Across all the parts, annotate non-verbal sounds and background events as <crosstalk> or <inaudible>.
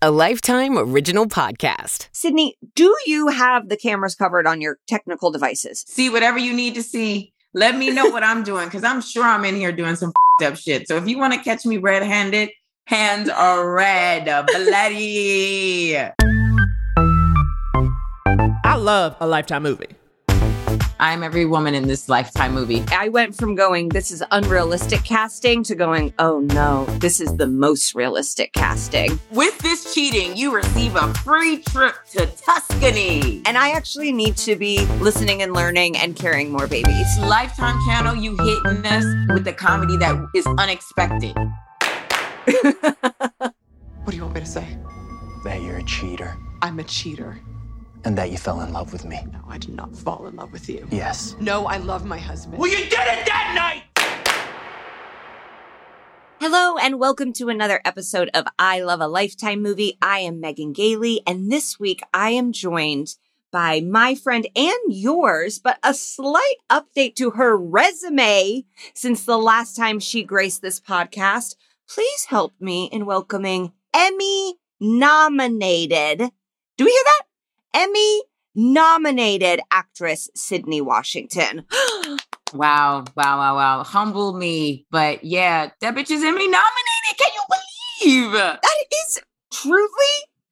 a Lifetime Original Podcast. Sydney, do you have the cameras covered on your technical devices? See whatever you need to see. Let me know what I'm doing because I'm sure I'm in here doing some up shit. So if you want to catch me red handed, hands are red, bloody. I love a Lifetime movie. I'm every woman in this lifetime movie. I went from going, this is unrealistic casting to going, oh no, this is the most realistic casting. With this cheating, you receive a free trip to Tuscany. And I actually need to be listening and learning and carrying more babies. Lifetime channel, you hitting us with the comedy that is unexpected. <laughs> What do you want me to say? that you're a cheater I'm a cheater. And that you fell in love with me. No, I did not fall in love with you. Yes. No, I love my husband. Well, you did it that night! Hello and welcome to another episode of I Love a Lifetime Movie. I am Megan Gailey and this week I am joined by my friend and yours, but a slight update to her resume since the last time she graced this podcast. Please help me in welcoming Emmy nominated. Do we hear that? Emmy nominated actress Sydney Washington. <gasps> Wow, wow, wow, wow. Humble me. But yeah, that bitch is Emmy nominated. Can you believe? That is truly,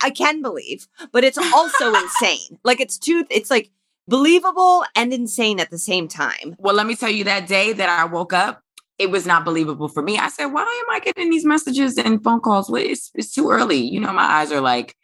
I can believe, but it's also <laughs> insane. Like it's two, it's like believable and insane at the same time. Well, let me tell you that day that I woke up, it was not believable for me. I said, why am I getting these messages and phone calls? Well, it's, it's too early. You know, my eyes are like,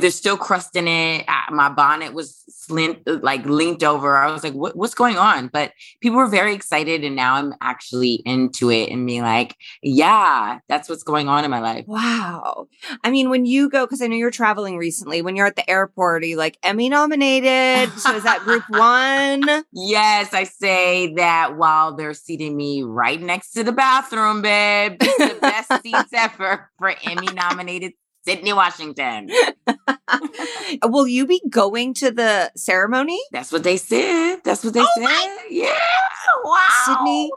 there's still crust in it. I- My bonnet was slint, like linked over. I was like, what, what's going on? But people were very excited. And now I'm actually into it and being like, yeah, that's what's going on in my life. Wow. I mean, when you go, because I know you're traveling recently, when you're at the airport, are you like Emmy nominated? So is that group <laughs> one? Yes, I say that while they're seating me right next to the bathroom, babe. It's the best seats <laughs> ever for Emmy nominated Sydney Washington. <laughs> Will you be going to the ceremony? That's what they said. That's what they oh said. Yeah. Wow. Sydney,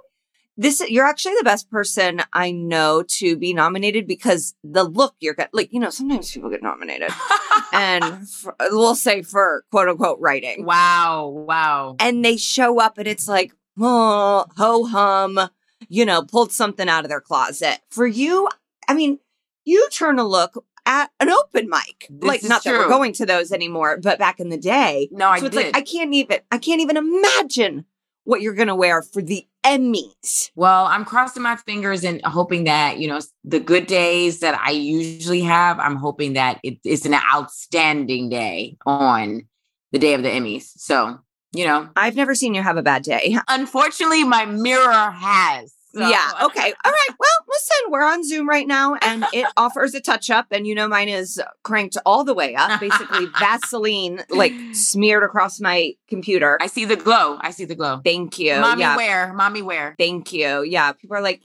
this you're actually the best person I know to be nominated because the look you're get like you know sometimes people get nominated <laughs> and for, we'll say for quote unquote writing wow. Wow. and they show up and it's like oh ho hum you know pulled something out of their closet for you I mean you turn a look at an open mic This like is not that we're going to those anymore but back in the day No, I it's did. like I can't even I can't even imagine what you're gonna wear for the Emmys. Well, I'm crossing my fingers and hoping that, you know, the good days that I usually have, I'm hoping that it's an outstanding day on the day of the Emmys. So, you know, I've never seen you have a bad day. unfortunately, my mirror has. So- Yeah. Okay. All right. Well, listen, we're on Zoom right now and <laughs> it offers a touch up. And you know, mine is cranked all the way up, basically <laughs> Vaseline like smeared across my computer. I see the glow. I see the glow. Thank you. Mommy yeah. wear. Mommy wear. Thank you. Yeah. People are like,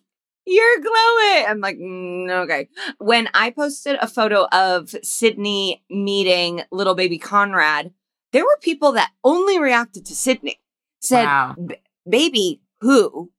you're glowing. I'm like, mm, okay. When I posted a photo of Sydney meeting little baby Conrad, there were people that only reacted to Sydney. Said, wow. baby who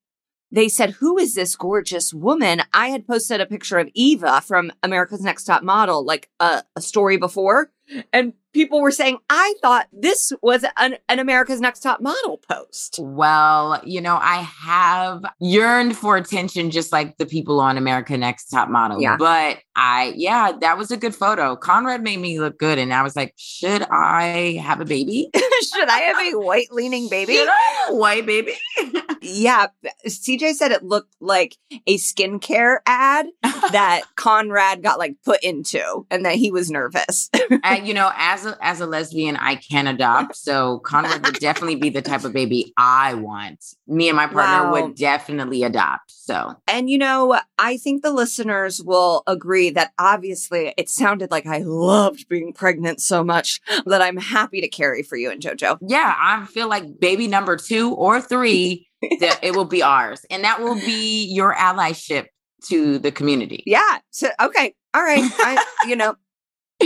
they said who is this gorgeous woman? I had posted a picture of eva from america's next top model like a, story before and people were saying i thought this was an, an america's next top model post Well, you know, I have yearned for attention just like the people on America Next Top Model. Yeah. But I, yeah, that was a good photo. Conrad made me look good. And I was like, should I have a baby? <laughs> should i have a white leaning <laughs> baby Should I have a white baby? <laughs> yeah cj said it looked like a skincare ad that conrad got like put into and that he was nervous and you know, as a as a lesbian, I can adopt. So Conrad would definitely be the type of baby I want. Me and my partner Wow. would definitely adopt. So And you know, I think the listeners will agree that obviously it sounded like I loved being pregnant so much that I'm happy to carry for you and JoJo. yeah, I feel like baby number two or three, that it will be ours. And that will be your allyship to the community. Yeah. So okay. All right. I you know,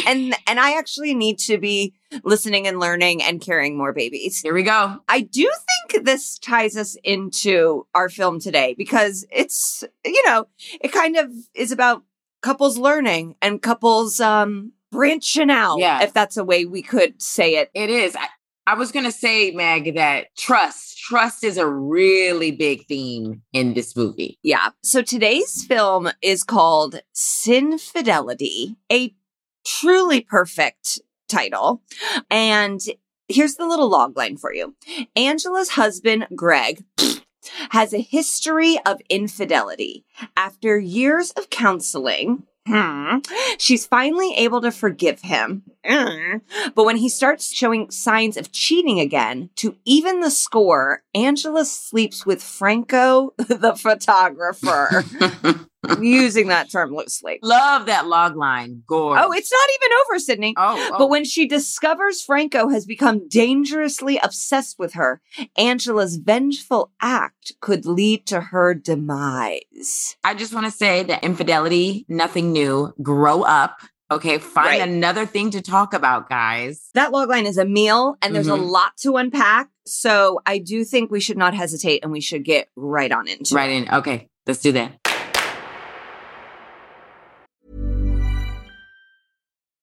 and and I actually need to be listening and learning and carrying more babies. Here we go. I do think this ties us into our film today because it's you know, it kind of is about couples learning and couples um branching out. Yeah. If that's a way we could say it. It is. I, I was going to say, Meg, that trust, trust is a really big theme in this movie. Yeah. So today's film is called Sin Fidelity, a truly perfect title. And here's the little log line for you. Angela's husband, Greg, has a history of infidelity. After years of counseling, hmm, she's finally able to forgive him. Mm. But when he starts showing signs of cheating again, to even the score, Angela sleeps with Franco, <laughs> the photographer. <laughs> using that term loosely. <laughs> Love that log line. Gore. Oh, it's not even over, Sydney. Oh, oh. But when she discovers Franco has become dangerously obsessed with her, Angela's vengeful act could lead to her demise. I just want to say that infidelity, nothing new. Grow up. Okay, find Right. another thing to talk about, guys. That logline is a meal and there's a Mhm. lot to unpack. So I do think we should not hesitate and we should get right on into Right in. Okay, let's do that.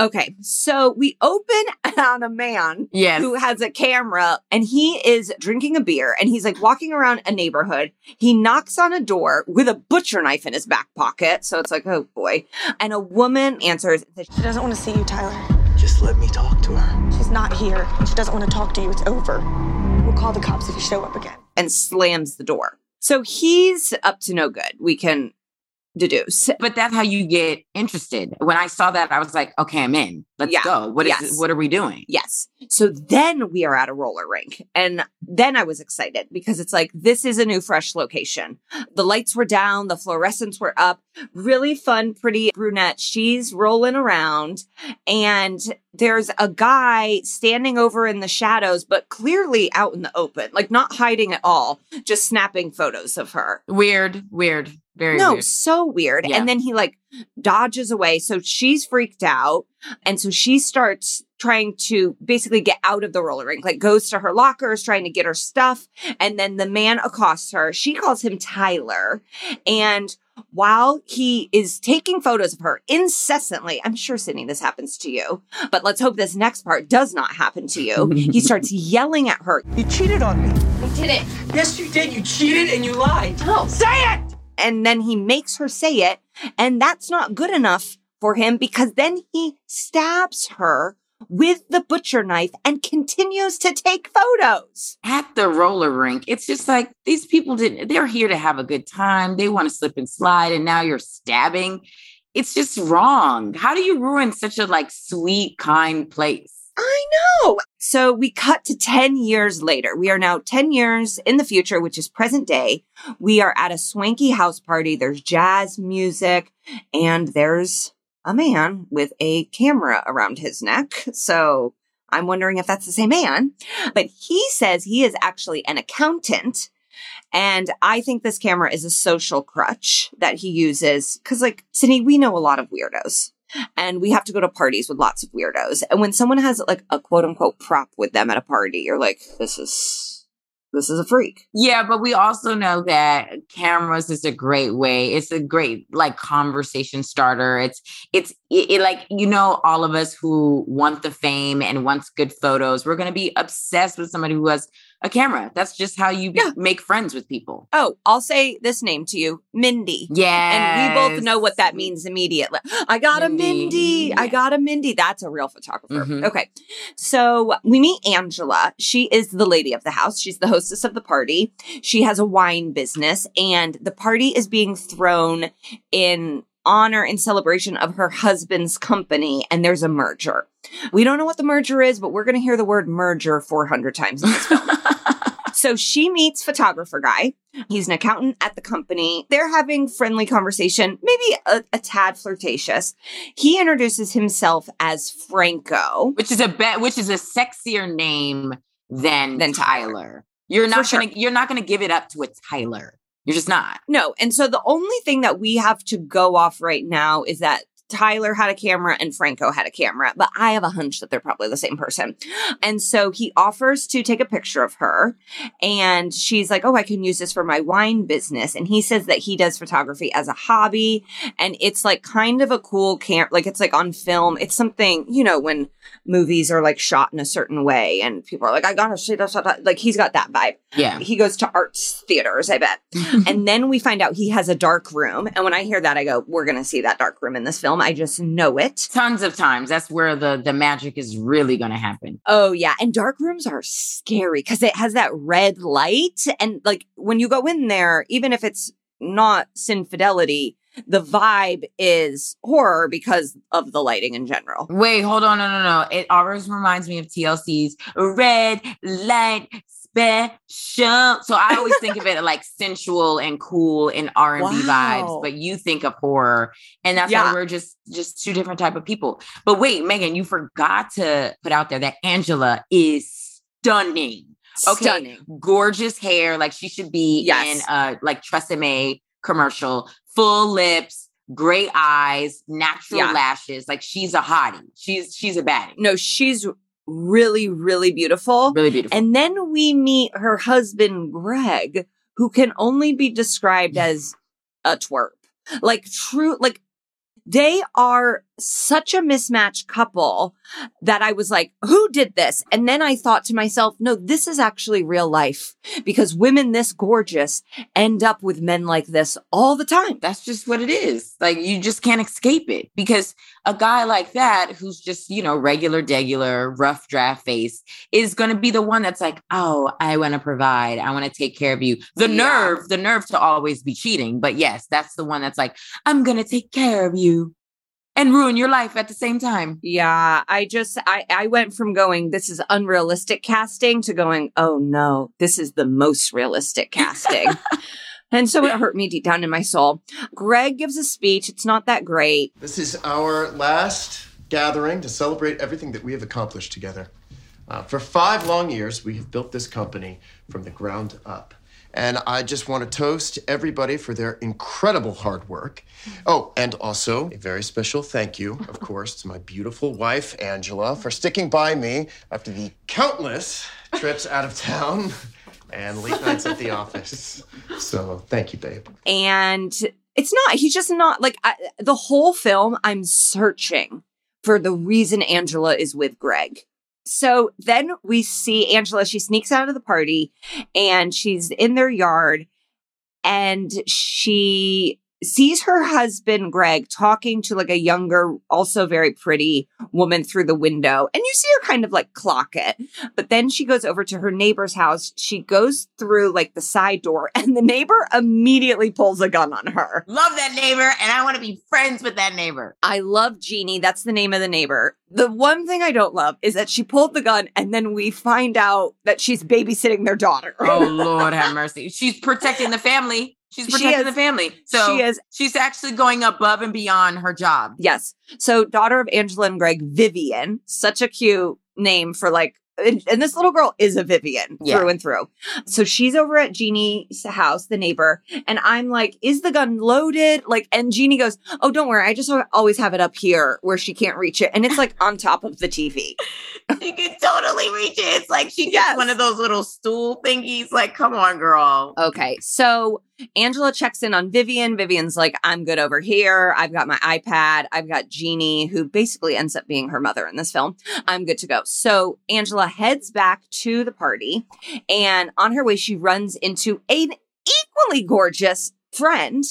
Okay, so we open <laughs> on a man Yes. who has a camera and he is drinking a beer and he's like walking around a neighborhood. He knocks on a door with a butcher knife in his back pocket. So it's like, oh boy. And a woman answers. She doesn't want to see you, Tyler. Just let me talk to her. She's not here, and she doesn't want to talk to you. It's over. We'll call the cops if you show up again. and slams the door. So he's up to no good. We can deduce. But that's how you get interested. When I saw that, I was like, okay, I'm in. Let's Yeah. go. What is Yes. what are we doing? Yes. So then we are at a roller rink. And then I was excited because it's like, this is a new, fresh location. The lights were down, the fluorescents were up. Really fun, pretty brunette. She's rolling around. And there's a guy standing over in the shadows, but clearly out in the open, like not hiding at all, just snapping photos of her. Weird, weird, very no, weird. so weird. Yeah. And then he like dodges away. So she's freaked out. And so she starts trying to basically get out of the roller rink, like goes to her lockers, trying to get her stuff. And then the man accosts her. She calls him Tyler. And while he is taking photos of her incessantly, I'm sure, Sydney, this happens to you, but let's hope this next part does not happen to you. he <laughs> starts yelling at her. You cheated on me. I did it. Yes, you did. You cheated and you lied. Oh. Say it! and then he makes her say it and that's not good enough for him because then he stabs her with the butcher knife and continues to take photos. At the roller rink, it's just like these people didn't, they're here to have a good time. They want to slip and slide, and now you're stabbing. It's just wrong. How do you ruin such a like sweet, kind place? I know. So we cut to 10 years later. We are now 10 years in the future, which is present day. We are at a swanky house party. There's jazz music and there's a man with a camera around his neck. So I'm wondering if that's the same man, but he says he is actually an accountant. And I think this camera is a social crutch that he uses. Cause like, Sydney, we know a lot of weirdos and we have to go to parties with lots of weirdos. And when someone has like a quote unquote prop with them at a party, you're like, this is, this is a freak. Yeah, but we also know that cameras is a great way. It's a great like conversation starter. It's it's it, it, like you know all of us who want the fame and wants good photos. We're going to be obsessed with somebody who has a camera. That's just how you be- Yeah. make friends with people. Oh, I'll say this name to you, Mindy. Yeah. And we both know what that means immediately. I got a Mindy. Mindy. I got a Mindy. That's a real photographer. Mhm. Okay. So we meet Angela. She is the lady of the house. She's the hostess of the party. She has a wine business and the party is being thrown in honor and celebration of her husband's company. And there's a merger. We don't know what the merger is, but we're going to hear the word merger 400 times in this <laughs> film. So she meets photographer guy. He's an accountant at the company. They're having friendly conversation, maybe a, a tad flirtatious. He introduces himself as Franco. which is a bet, which is a sexier name than Than Tyler. Tyler. You're not For gonna you're not gonna give it up to a Tyler. You're just not. No. And so the only thing that we have to go off right now is that Tyler had a camera and Franco had a camera, but I have a hunch that they're probably the same person. And so he offers to take a picture of her and she's like, Oh, I can use this for my wine business. And he says that he does photography as a hobby and it's like kind of a cool camp, like it's like on film. It's something, you know, when movies are like shot in a certain way and people are like, I gotta see this. Like he's got that vibe. Yeah. He goes to arts theaters, I bet. <laughs> and then we find out he has a dark room. And when I hear that, I go, we're going to see that dark room in this film. I just know it. Tons of times. That's where the the magic is really gonna happen. Oh, yeah. And dark rooms are scary because it has that red light. And like when you go in there, even if it's not sin fidelity, the vibe is horror because of the lighting in general. Wait, hold on, no, no, no. It always reminds me of TLC's Red Light Special. So I always think of it <laughs> like sensual and cool and R and B vibes, but you think of horror, and that's Yeah. why we're just just two different type of people. But wait, Megan, you forgot to put out there that Angela is stunning. Okay, Stunning. gorgeous hair, like she should be Yes. in a like Tresemme commercial, full lips, great eyes, natural Yeah. lashes. Like she's a hottie. She's she's a baddie. No, she's really, really beautiful. Really beautiful. And then we meet her husband, Greg, who can only be described as a twerp. Like true, like they are such a mismatched couple that I was like, who did this? And then I thought to myself, no, this is actually real life because women this gorgeous end up with men like this all the time. That's just what it is. Like you just can't escape it because a guy like that, who's just, you know, regular, degular, rough draft face, is going to be the one that's like, oh, I want to provide. I want to take care of you. The Yeah. nerve, the nerve to always be cheating. But yes, that's the one that's like, I'm going to take care of you and ruin your life at the same time. Yeah, I just I I went from going this is unrealistic casting to going oh no, this is the most realistic <laughs> casting. and so it hurt me deep down in my soul. Greg gives a speech, it's not that great. This is our last gathering to celebrate everything that we have accomplished together. Uh, for five long years, we have built this company from the ground up. And I just want to toast everybody for their incredible hard work. Oh, and also a very special thank you, of <laughs> course, to my beautiful wife, Angela, for sticking by me after the countless trips out of town and late nights at the <laughs> office. So thank you, babe. And it's not he's just not like I, the whole film I'm searching for the reason Angela is with Greg. So then we see Angela, she sneaks out of the party and she's in their yard and she sees her husband, Greg, talking to like a younger, also very pretty woman through the window. And you see her kind of like clock it. But then she goes over to her neighbor's house. She goes through like the side door <laughs> and the neighbor immediately pulls a gun on her. Love that neighbor, and I want to be friends with that neighbor. I love Jeannie. That's the name of the neighbor. The one thing I don't love is that she pulled the gun and then we find out that she's babysitting their daughter. Oh <laughs> Lord have mercy. She's protecting the family. She's She protecting is. the family. So She is. she's actually going above and beyond her job. Yes. So, daughter of Angela and Greg, Vivian, such a cute name for like, and and this little girl is a Vivian Yeah. through and through. So she's over at Jeannie's house, the neighbor, and I'm like, "Is the gun loaded?" Like, and Jeannie goes, "Oh, don't worry, I just always have it up here where she can't reach it, and it's like on top of the TV." <laughs> She can totally reach it. It's like she gets Yes. one of those little stool thingies. Like, come on, girl. Okay, so Angela checks in on Vivian. Vivian's like, I'm good over here. I've got my iPad. I've got Jeannie, who basically ends up being her mother in this film. I'm good to go. So Angela heads back to the party, and on her way, she runs into an equally gorgeous friend.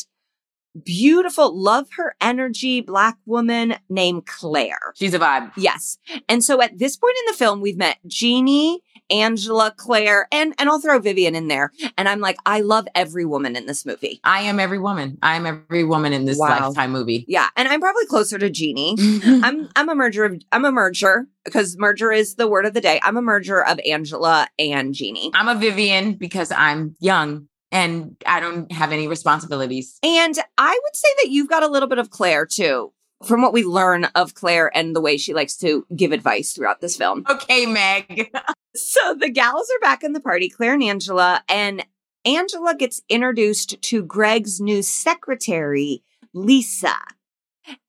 Beautiful, love her energy, black woman named Claire. She's a vibe. Yes. And so at this point in the film, we've met Jeannie Angela, Claire, and and I'll throw Vivian in there. And I'm like, I love every woman in this movie. I am every woman. I am every woman in this Wow. lifetime movie. Yeah, and I'm probably closer to Jeannie. <laughs> I'm I'm a merger of I'm a merger because merger is the word of the day. I'm a merger of Angela and Jeannie. I'm a Vivian because I'm young and I don't have any responsibilities. And I would say that you've got a little bit of Claire too, from what we learn of Claire and the way she likes to give advice throughout this film. Okay, Meg. <laughs> So the gals are back in the party, Claire and Angela, and Angela gets introduced to Greg's new secretary, Lisa.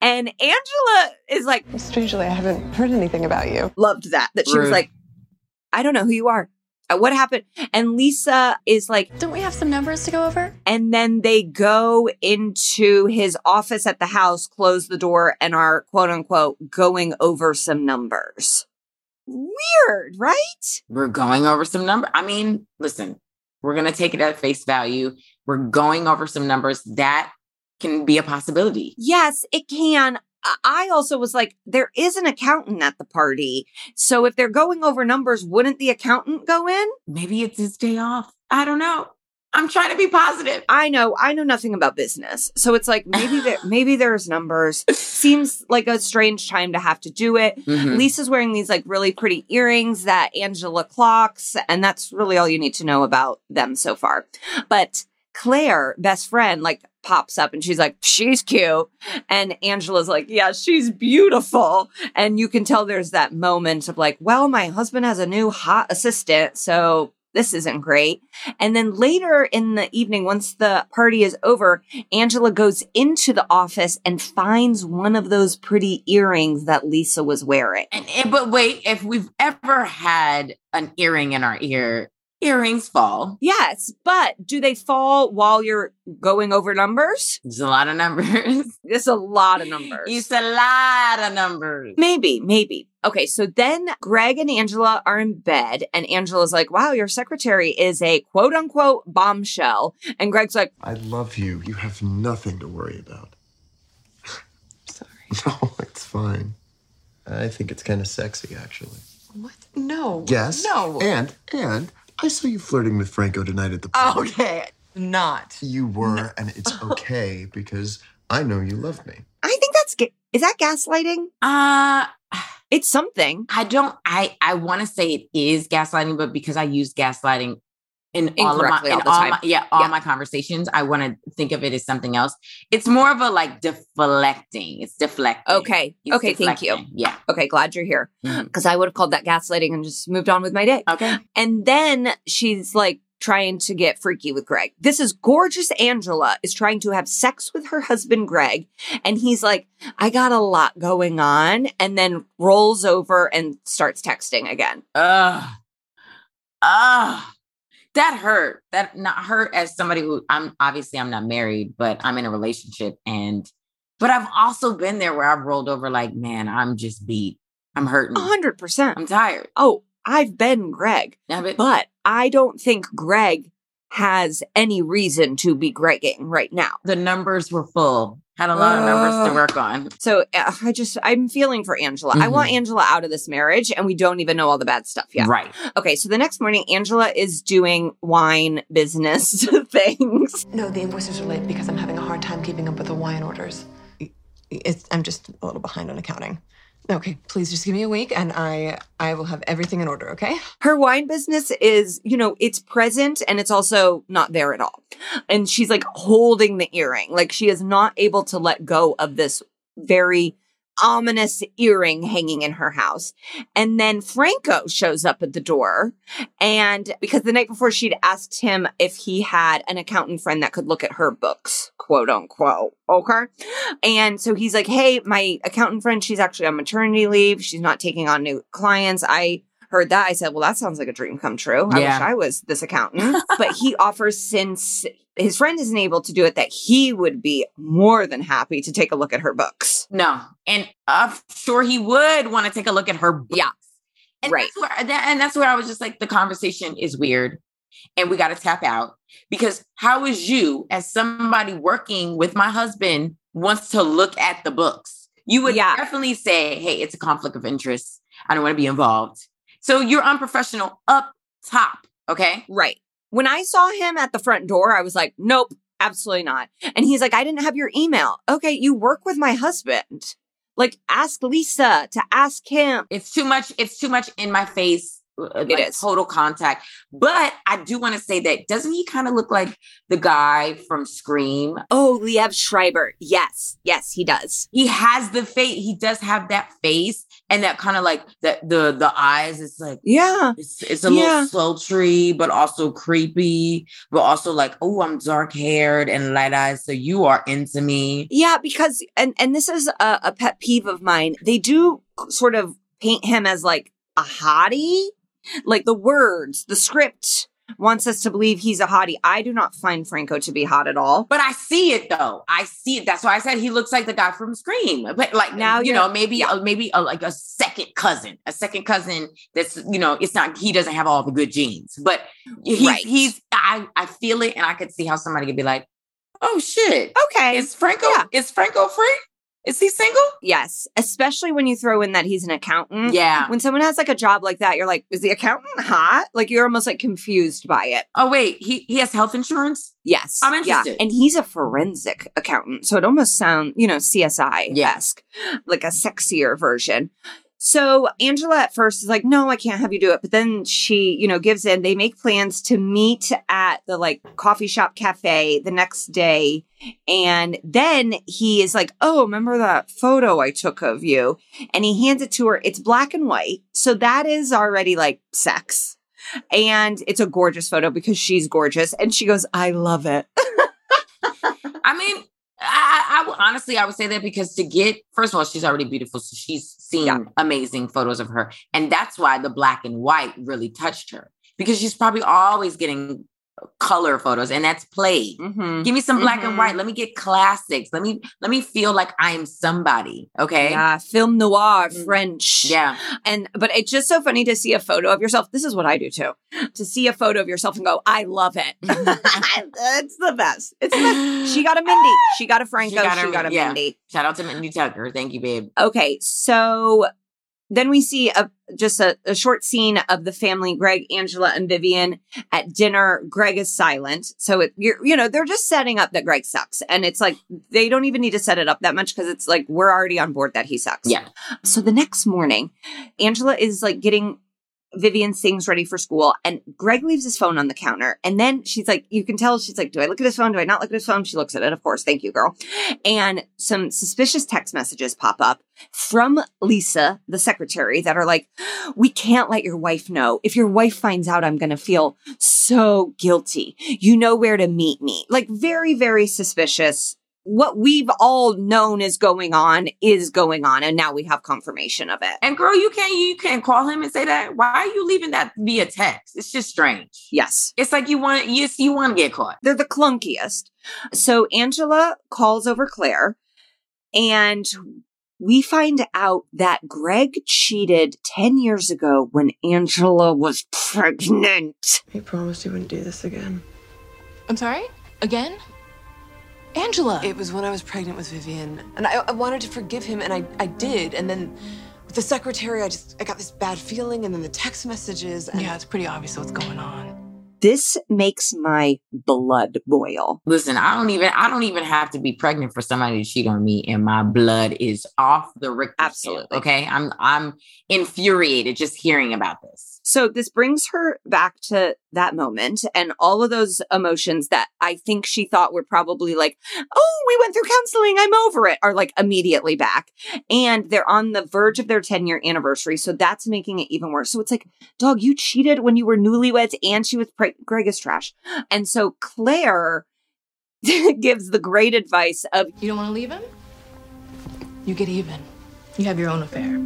And Angela is like, Strangely, I haven't heard anything about you. loved that, that she was like, I don't know who you are. Uh, What happened? And Lisa is like, Don't we have some numbers to go over? and then they go into his office at the house, close the door, and are quote unquote going over some numbers. Weird, right? We're going over some number. I mean, listen, we're going to take it at face value. We're going over some numbers that can be a possibility. Yes, it can. I- also was like, there is an accountant at the party. So if they're going over numbers, wouldn't the accountant go in? Maybe it's his day off. I don't know. I'm trying to be positive. I know, I know nothing about business. So it's like maybe there <sighs> maybe there's numbers. Seems like a strange time to have to do it. Mhm. Lisa's wearing these like really pretty earrings that Angela clocks, and that's really all you need to know about them so far. But Claire, best friend, like pops up and she's like, she's cute. And Angela's like, yeah, she's beautiful. And you can tell there's that moment of like, well, my husband has a new hot assistant. So this isn't great. And then later in the evening, once the party is over, Angela goes into the office and finds one of those pretty earrings that Lisa was wearing. And, and- but wait, if we've ever had an earring in our ear, earrings fall. Yes, but do they fall while you're going over numbers? There's a lot of numbers. <laughs> It's a lot of numbers. it's a lot of numbers. Maybe, maybe. Okay, so then Greg and Angela are in bed, and Angela's like, wow, your secretary is a quote unquote bombshell. And Greg's like, I love you. You have nothing to worry about. <laughs> Sorry. <laughs> No, it's fine. I think it's kind of sexy, actually. What? No. Yes. No. And and I saw you flirting with Franco tonight at the party. Okay. Not. You were, and it's <laughs> okay because I know you love me. I think that's, ga- is that gaslighting? Uh It's something. I don't I I want to say it is gaslighting, but because I use gaslighting in all of my in all the all time. my yeah, all Yeah. my conversations, I want to think of it as something else. It's more of a like deflecting. It's deflecting. Okay. It's okay, thank you. Yeah. Okay, glad you're here. Mm. Because I would have called that gaslighting and just moved on with my day. Okay. And then she's like trying to get freaky with Greg. This is gorgeous Angela is trying to have sex with her husband Greg. And he's like, I got a lot going on. And then rolls over and starts texting again. Ugh. Ugh. That hurt. That not hurt as somebody who I'm obviously I'm not married, but I'm in a relationship and but I've also been there where I've rolled over like, man, I'm just beat. I'm hurting. A hundred percent. I'm tired. Oh, I've been Greg, but I don't think Greg has any reason to be Gregging right now. the numbers were full. Had a lot of numbers to work on. So uh, I just, I'm feeling for Angela. I want Angela out of this marriage, and we don't even know all the bad stuff yet. Right. Okay, so the next morning, Angela is doing wine business <laughs> things. No, the invoices are late because I'm having a hard time keeping up with the wine orders. It's, I'm just a little behind on accounting. Okay, please just give me a week and I I will have everything in order, okay? Her wine business is, you know, it's present and it's also not there at all. And she's like holding the earring, like she is not able to let go of this very ominous earring hanging in her house. And then Franco shows up at the door. And because the night before she'd asked him if he had an accountant friend that could look at her books, quote unquote. Okay. And so he's like, Hey, my accountant friend, she's actually on maternity leave. She's not taking on new clients. I heard that. I said, Well, that sounds like a dream come true. I Yeah. wish I was this accountant. <laughs> but he offers, since his friend isn't able to do it, that he would be more than happy to take a look at her books. No. And I'm sure he would want to take a look at her books. Yeah. And Right. That's where, that, and that's where I was just like, the conversation is weird and we got to tap out because how is you, as somebody working with my husband, wants to look at the books? You would Yeah. definitely say, hey, it's a conflict of interest. I don't want to be involved. So you're unprofessional up top. Okay. Right. When I saw him at the front door, I was like, nope, absolutely not. And he's like, I didn't have your email. Okay, you work with my husband. Like, ask Lisa to ask him. It's too much. It's too much in my face. Uh, like is. total contact. But I do want to say that doesn't he kind of look like the guy from Scream? Oh, Liev Schreiber. Yes, yes, he does. He has the face. He does have that face and that kind of like the the the eyes. It's like Yeah. it's it's a Yeah. little sultry, but also creepy, but also like, oh, I'm dark haired and light eyes, so you are into me. Yeah, because and and this is a, a pet peeve of mine. They do sort of paint him as like a hottie. Like the words, the script wants us to believe he's a hottie. I do not find Franco to be hot at all. But I see it though. I see it. That's why I said he looks like the guy from Scream. But like Now you know, maybe uh, maybe a, like a second cousin, a second cousin. That's you know, it's not. He doesn't have all the good genes, but he's Right. he's. I I feel it, and I could see how somebody could be like, oh shit, Okay. is Franco Yeah. is Franco free? Is he single? yes, especially when you throw in that he's an accountant. Yeah. When someone has like a job like that, you're like, is the accountant hot? Like you're almost like confused by it. Oh wait, he he has health insurance. Yes. I'm Yeah. interested. And he's a forensic accountant. So it almost sounds, you know, CSI esque, like a sexier version. So Angela at first is like, no, I can't have you do it. But then she, you know, gives in. They make plans to meet at the like coffee shop cafe the next day. And then he is like, oh, remember that photo I took of you? And he hands it to her. It's black and white. So that is already like sex. And it's a gorgeous photo because she's gorgeous. And she goes, I love it. <laughs> I mean, I, I would honestly, I would say that because to get, first of all, she's already beautiful. So she's seen Yeah. amazing photos of her. And that's why the black and white really touched her because she's probably always getting color photos and that's played. Mhm. Give me some black Mhm. and white. Let me get classics. Let me, let me feel like I am somebody. Okay. Yeah, film noir, Mm. French. Yeah. And but it's just so funny to see a photo of yourself. This is what I do too. To see a photo of yourself and go, I love it. <laughs> <laughs> it's the best. It's the best. She got a Mindy. She got a Franco. She got, her- a yeah. Mindy. Shout out to Mindy Tucker. Thank you, babe. Okay, so then we see a just a, a short scene of the family, Greg, Angela, and Vivian at dinner. Greg is silent, so it, you're you know they're just setting up that Greg sucks, and it's like they don't even need to set it up that much because it's like we're already on board that he sucks. Yeah. So the next morning, Angela is like getting Vivian's things ready for school, and Greg leaves his phone on the counter. And then she's like, you can tell she's like, do I look at his phone? Do I not look at his phone? She looks at it, of course. Thank you, girl. And some suspicious text messages pop up from Lisa, the secretary, that are like, we can't let your wife know. If your wife finds out, I'm going to feel so guilty. You know where to meet me. Like, very, very suspicious. What we've all known is going on is going on, and now we have confirmation of it. And girl, you can't, you can't call him and say that. Why are you leaving that via text? It's just strange. Yes. It's like you want, you, you want to get caught. They're the clunkiest. So Angela calls over Claire, and we find out that Greg cheated 10 years ago when Angela was pregnant. He promised he wouldn't do this again. I'm sorry? Again? Angela. It was when I was pregnant with Vivian, and I, I wanted to forgive him, and I, I did. And then with the secretary, I just I got this bad feeling, and then the text messages. And yeah, it's pretty obvious what's going on. This makes my blood boil. Listen, I don't even I don't even have to be pregnant for somebody to cheat on me, and my blood is off the Richter scale, Absolutely. okay, I'm I'm infuriated just hearing about this. So this brings her back to that moment and all of those emotions that I think she thought were probably like, oh, we went through counseling, I'm over it, are like immediately back. And they're on the verge of their 10 year anniversary. So that's making it even worse. So it's like, dog, you cheated when you were newlyweds and she was pre- Greg is trash. And so Claire <laughs> gives the great advice of, You don't want to leave him? You get even. You have your own affair.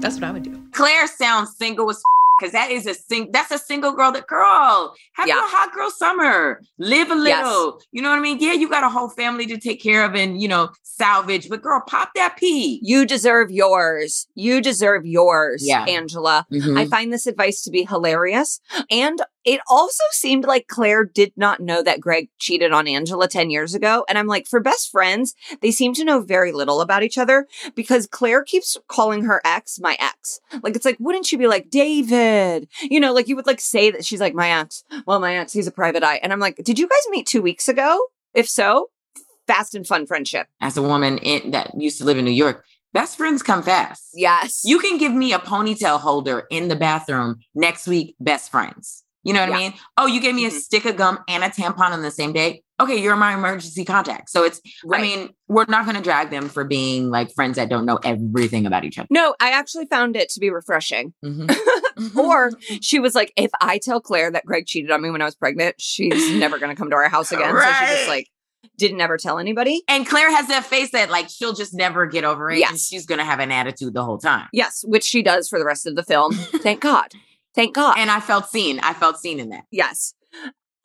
That's what I would do. Claire sounds single as because that is a sing that's a single girl that girl have Yeah. your hot girl summer live a Yes. little you know what i mean yeah you got a whole family to take care of and you know salvage but girl pop that pee you deserve yours. You deserve yours, Yeah. Angela. Mhm. I find this advice to be hilarious and it also seemed like Claire did not know that Greg cheated on Angela 10 years ago. And I'm like, for best friends, they seem to know very little about each other because Claire keeps calling her ex my ex. Like, it's like, wouldn't you be like, David? You know, like you would like say that she's like my ex. Well, my ex, he's a private eye. And I'm like, did you guys meet two weeks ago? If so, fast and fun friendship. As a woman in, that used to live in New York, best friends come fast. Yes. You can give me a ponytail holder in the bathroom next week, best friends. You know what I mean? Oh, you gave me a stick of gum and a tampon on the same day. Okay, you're my emergency contact. So it's, Right. I mean, we're not going to drag them for being like friends that don't know everything about each other. No, I actually found it to be refreshing. Mhm. <laughs> Or she was like, if I tell Claire that Greg cheated on me when I was pregnant, she's <laughs> never going to come to our house again. So she just like didn't ever tell anybody. and Claire has that face that like she'll just never get over it. And Yes. she's going to have an attitude the whole time. Yes, which she does for the rest of the film. <laughs> Thank God. Thank God. And I felt seen. I felt seen in that. yes.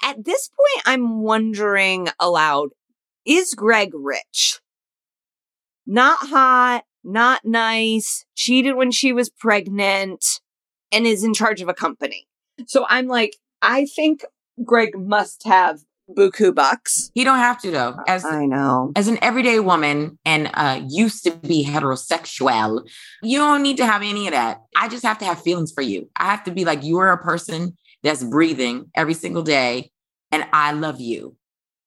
At this point, I'm wondering aloud is Greg rich? Not hot, not nice, cheated when she was pregnant, and is in charge of a company. So I'm like, I think Greg must have buku bucks. He don't have to though. As I know. as an everyday woman and uh used to be heterosexual, you don't need to have any of that. I just have to have feelings for you. I have to be like you are a person that's breathing every single day and I love you.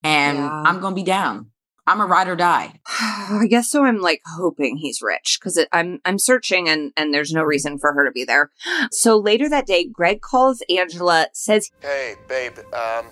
And Yeah. I'm going to be down. I'm a ride or die. <sighs> I guess so. I'm like hoping he's rich because I'm I'm searching and and there's no reason for her to be there. So later that day, Greg calls Angela, says Hey, babe. Um,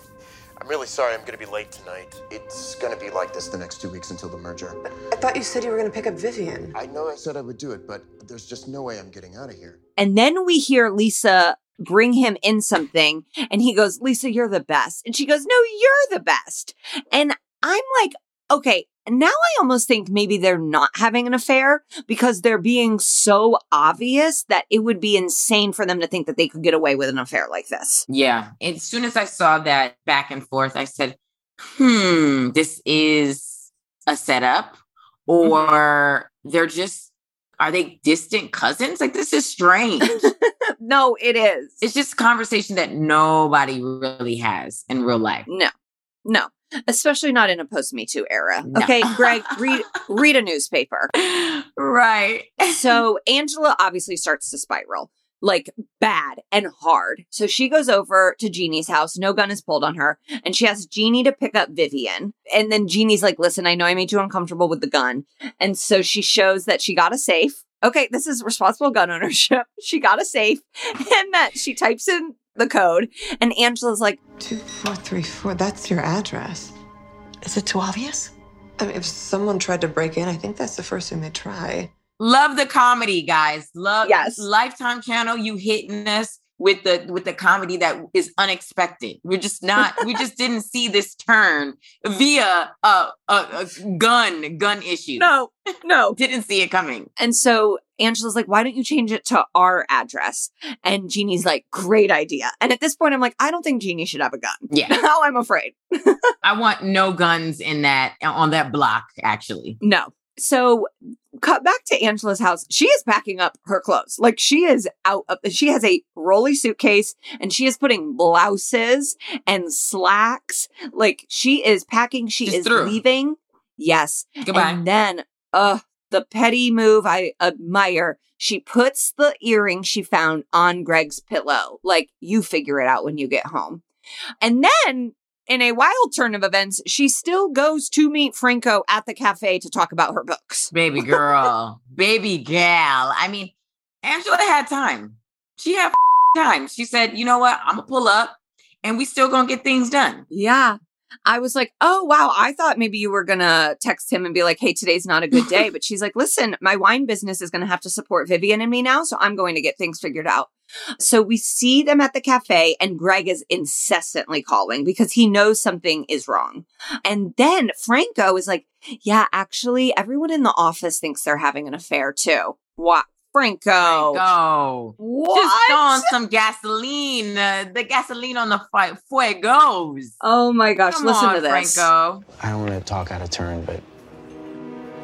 I'm really sorry. I'm gonna be late tonight. It's gonna be like this the next two weeks until the merger. I thought you said you were going to pick up Vivian. I know I said I would do it, but there's just no way I'm getting out of here. And then we hear Lisa bring him in something, and he goes, Lisa, you're the best. And she goes, No, you're the best. And I'm like, okay, now I almost think maybe they're not having an affair because they're being so obvious that it would be insane for them to think that they could get away with an affair like this. Yeah. As soon as I saw that back and forth, I said, hmm, this is a setup, or they're just, are they distant cousins? Like, this is strange. <laughs> no, it is. it's just a conversation that nobody really has in real life. No, no, especially not in a post Me Too era. No. Okay, Greg, read <laughs> read a newspaper. right. So Angela obviously starts to spiral like bad and hard. So she goes over to Jeannie's house. No gun is pulled on her, and she asks Jeannie to pick up Vivian. And then Jeannie's like, "Listen, I know I made you uncomfortable with the gun," and so she shows that she got a safe. Okay, this is responsible gun ownership. <laughs> She got a safe, and that she types in the code, and Angela's like, 2434, that's your address. Is it too obvious? I mean, if someone tried to break in, I think that's the first thing they'd try. Love the comedy, guys. Love Yes. Lifetime channel, you hitting us with the with the comedy that is unexpected. We're just not, we <laughs> just didn't see this turn via a, a, a gun, gun issue. "No, no, <laughs> Didn't see it coming. And so Angela's like, why don't you change it to our address? And Jeannie's like, great idea. And at this point, I'm like, I don't think Jeannie should have a gun. Yeah. <laughs> Now I'm afraid. <laughs> I want no guns in that on that block, actually. No. So cut back to Angela's house. She is packing up her clothes. Like she is out of, she has a rolly suitcase and she is putting blouses and slacks. Like she is packing. She She's is through. leaving. Yes. Goodbye. And then, uh, the petty move I admire. She puts the earring she found on Greg's pillow. Like, you figure it out when you get home. And then, in a wild turn of events, she still goes to meet Franco at the cafe to talk about her books. Baby girl, <laughs> baby gal. I mean, Angela had time. She had time. She said, you know what? I'm gonna pull up and we still gonna get things done. Yeah. I was like, oh, wow. I thought maybe you were going to text him and be like, hey, today's not a good day. <laughs> But she's like, listen, my wine business is going to have to support Vivian and me now. So I'm going to get things figured out. So we see them at the cafe and Greg is incessantly calling because he knows something is wrong. And then Franco is like, yeah, actually, everyone in the office thinks they're having an affair too. What? Franco. What? Just throwing some gasoline, uh, the gasoline on the fi- fuegos. Oh my gosh. Come listen on, to this. Franco. I don't want to talk out of turn, but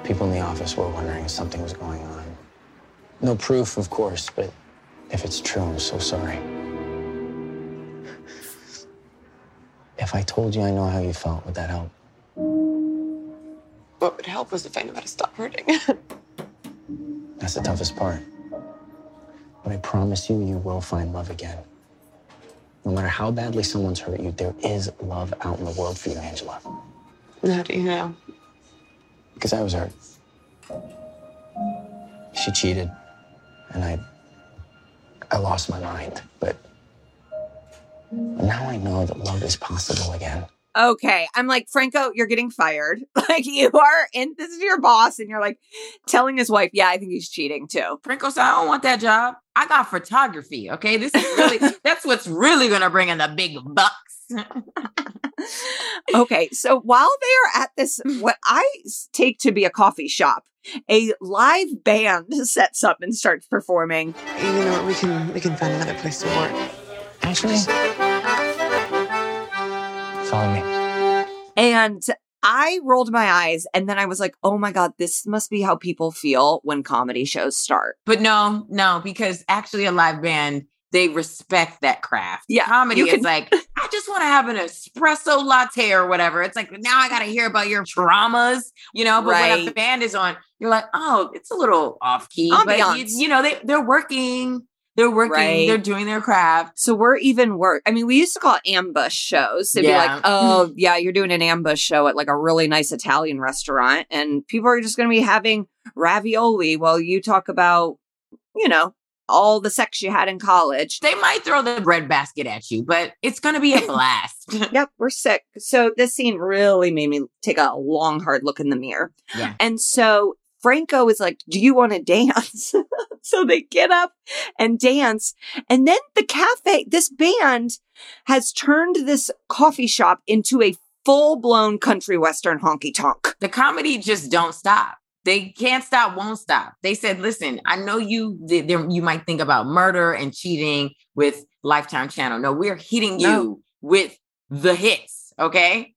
people in the office were wondering if something was going on. No proof, of course, but if it's true, I'm so sorry. If I told you I know how you felt, would that help? What would help was if I knew how to stop hurting. <laughs> That's the toughest part. But I promise you, you will find love again. No matter how badly someone's hurt you, there is love out in the world for you, Angela. how do you know? Because I was hurt. She cheated, and I. I lost my mind. But now I know that love is possible again. Okay. I'm like, Franco, you're getting fired. <laughs> Like, you are in, this is your boss, and you're like telling his wife, yeah, I think he's cheating too. Franco said, I don't want that job. I got photography. Okay. This is really, <laughs> that's what's really going to bring in the big bucks. <laughs> okay. So while they are at this, mm. what I take to be a coffee shop, a live band sets up and starts performing. You know what? We can we can find another place to work. Actually, follow me. And I rolled my eyes and then I was like, oh my God, this must be how people feel when comedy shows start. But no, no, because actually a live band, they respect that craft. Yeah, Comedy you is like, <laughs> I just want to have an espresso latte or whatever. It's like, now I got to hear about your traumas, you know? But when Right. a band is on, you're like, oh, it's a little off key. But you, you know, they, they're working, they're working, Right. they're doing their craft. So we're even worse. I mean, we used to call it ambush shows. They'd be like, oh, <laughs> yeah, you're doing an ambush show at like a really nice Italian restaurant, and people are just going to be having ravioli while you talk about, you know, all the sex you had in college. They might throw the bread basket at you, but it's going to be a <laughs> blast. <laughs> yep, we're sick. So this scene really made me take a long, hard look in the mirror. Yeah. And so Franco is like, Do you want to dance? <laughs> so they get up and dance. And then the cafe, this band has turned this coffee shop into a full blown country western honky tonk. the comedy just don't stop. They can't stop, won't stop. They said, "Listen, I know you. th- You might think about murder and cheating with Lifetime Channel. No, we're hitting you No. with the hits. Okay,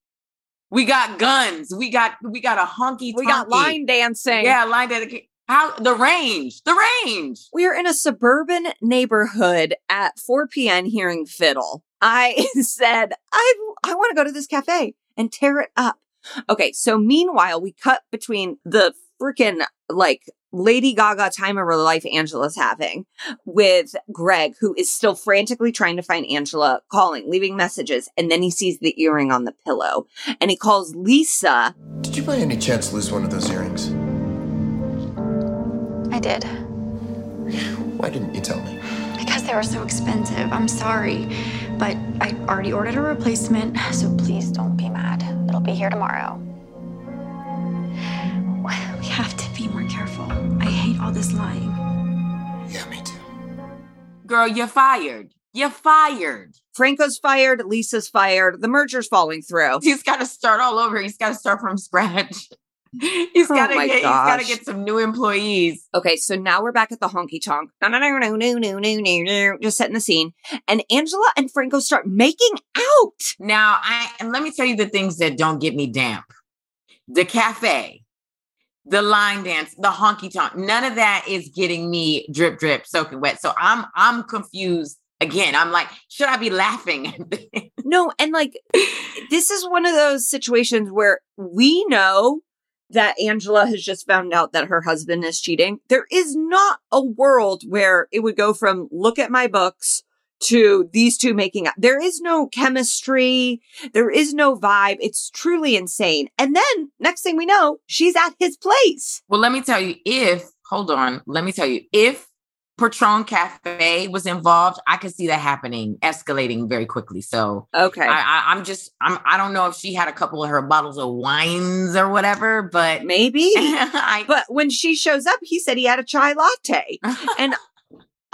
we got guns. We got we got a honky. We got line dancing. Yeah, line dancing. How the range? The range. We are in a suburban neighborhood at 4 p.m. hearing fiddle. I <laughs> said, I, I want to go to this cafe and tear it up. Okay. So meanwhile, we cut between the freaking like Lady Gaga time of her life Angela's having with Greg, who is still frantically trying to find Angela, calling, leaving messages. And then he sees the earring on the pillow and he calls Lisa. Did you by any chance lose one of those earrings? I did. Why didn't you tell me? Because they were so expensive. I'm sorry. But I already ordered a replacement, so please don't be mad. It'll be here tomorrow. We have to be more careful. I hate all this lying. Yeah, me too. Girl, you're fired. You're fired. Franco's fired. Lisa's fired. The merger's falling through. He's got to start all over. He's got to start from scratch. <laughs> he's oh gotta get he's gotta get some new employees. Okay, so now we're back at the honky tonk. No no no no no no no no just setting the scene. And Angela and Franco start making out. Now I and let me tell you the things that don't get me damp. The cafe the line dance, the honky tonk. None of that is getting me drip drip soaking wet. So I'm I'm confused again. I'm like, should I be laughing? No, and like, this is one of those situations where we know that Angela has just found out that her husband is cheating. There is not a world where it would go from look at my books to these two making up. There is no chemistry. There is no vibe. It's truly insane. And then next thing we know, she's at his place. well, let me tell you, if hold on, let me tell you, if Patron Cafe was involved, I could see that happening, escalating very quickly. So Okay. I, I'm just, I'm, I don't know if she had a couple of her bottles of wines or whatever, but Maybe. <laughs> I, But when she shows up, he said he had a chai latte. <laughs> and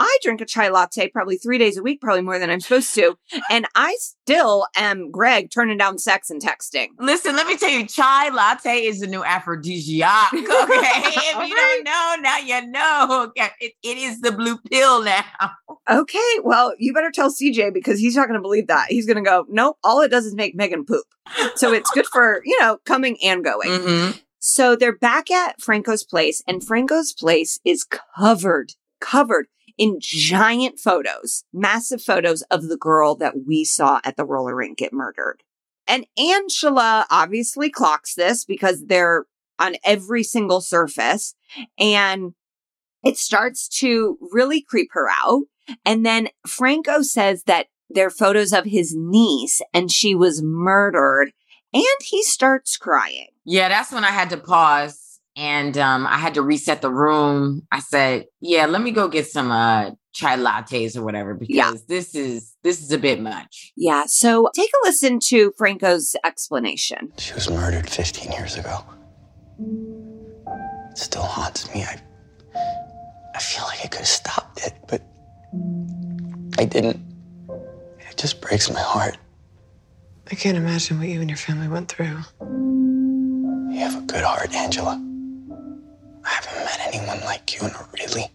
I drink a chai latte probably three days a week, probably more than I'm supposed to. <laughs> And I still am Greg turning down sex and texting. Listen, let me tell you, chai latte is the new aphrodisiac. <laughs> Okay. if you don't know, now you know. Okay. It, it is the blue pill now. Okay, well, you better tell CJ because he's not going to believe that. He's going to go, nope, all it does is make Megan poop. So it's good for, you know, coming and going. Mm-hmm. So they're back at Franco's place, and Franco's place is covered, covered in giant photos, massive photos of the girl that we saw at the roller rink get murdered. And Angela obviously clocks this because they're on every single surface. And it starts to really creep her out. And then Franco says that they're photos of his niece and she was murdered. And he starts crying. Yeah, that's when I had to pause and um, I had to reset the room. I said, "Yeah, let me go get some uh, chai lattes or whatever because Yeah. this is this is a bit much." Yeah. So take a listen to Franco's explanation. She was murdered 15 years ago. It still haunts me. I, I feel like I could have stopped it, but I didn't. It just breaks my heart. I can't imagine what you and your family went through. You have a good heart, Angela. I haven't met anyone like you in a really,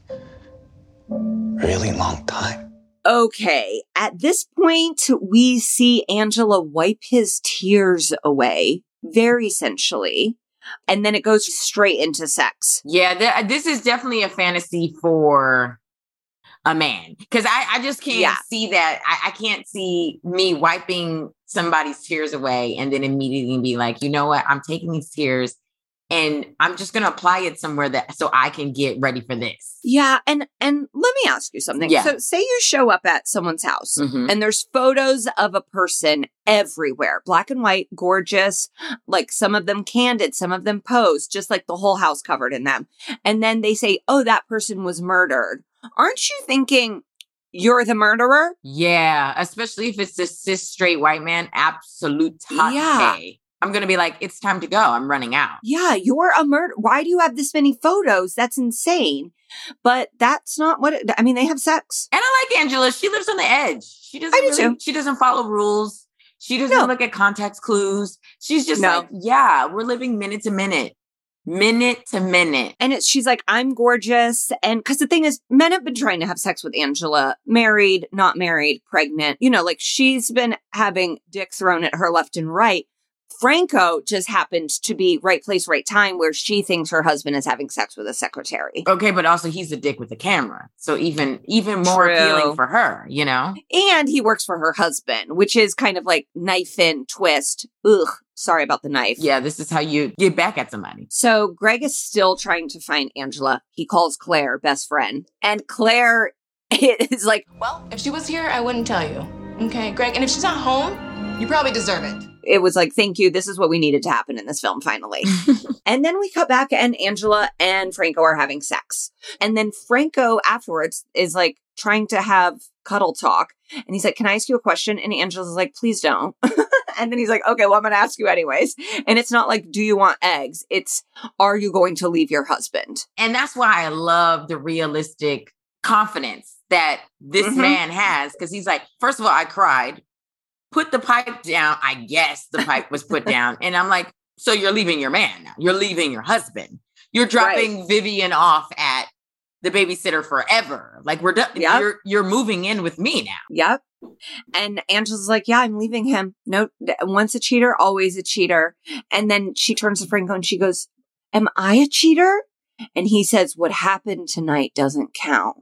really long time. Okay. At this point, we see Angela wipe his tears away very sensually. And then it goes straight into sex. Yeah, th- this is definitely a fantasy for a man because I, I just can't Yeah. see that. I, I can't see me wiping somebody's tears away and then immediately be like, you know what? I'm taking these tears and I'm just gonna apply it somewhere that so I can get ready for this. Yeah, and and let me ask you something. Yeah. So say you show up at someone's house Mhm. and there's photos of a person everywhere. Black and white, gorgeous, like some of them candid, some of them posed, just like the whole house covered in them. And then they say, "Oh, that person was murdered." Aren't you thinking you're the murderer? Yeah, especially if it's this cis straight white man, absolute hot Yeah. yeah. I'm gonna be like, it's time to go. I'm running out. Yeah, you're a murder. Why do you have this many photos? That's insane. But that's not what it, I mean, they have sex. And I like Angela. She lives on the edge. She doesn't I do really- she doesn't follow rules. She doesn't No. look at context clues. She's just No. like, yeah, we're living minute to minute. Minute to minute. And it's she's like, I'm gorgeous. And because the thing is, men have been trying to have sex with Angela, married, not married, pregnant. You know, like she's been having dick thrown at her left and right. Franco just happened to be right place, right time where she thinks her husband is having sex with a secretary. Okay, but also he's a dick with a camera. So even even more True. appealing for her, you know? And he works for her husband, which is kind of like knife in twist. Ugh, sorry about the knife. Yeah, this is how you get back at somebody. So Greg is still trying to find Angela. He calls Claire best friend. And Claire <laughs> is like, Well, if she was here, I wouldn't tell you. Okay, Greg. And if she's not home, you probably deserve it. it was like, thank you. This is what we needed to happen in this film finally. <laughs> and then we cut back and Angela and Franco are having sex. And then Franco afterwards is like trying to have cuddle talk. And he's like, can I ask you a question? And Angela's like, please don't. <laughs> and then he's like, okay, well, I'm going to ask you anyways. And it's not like, do you want eggs? It's, are you going to leave your husband? And that's why I love the realistic confidence that this Mhm. man has. Cause he's like, first of all, I cried, put the pipe down. I guess the pipe was put down. And I'm like, so you're leaving your man now. You're leaving your husband. You're dropping Vivian off at the babysitter forever. Like we're done. Yep. You're you're moving in with me now. Yep. And Angela's like, yeah, I'm leaving him. No, once a cheater, always a cheater. And then she turns to Franco and she goes, am I a cheater? And he says, what happened tonight doesn't count.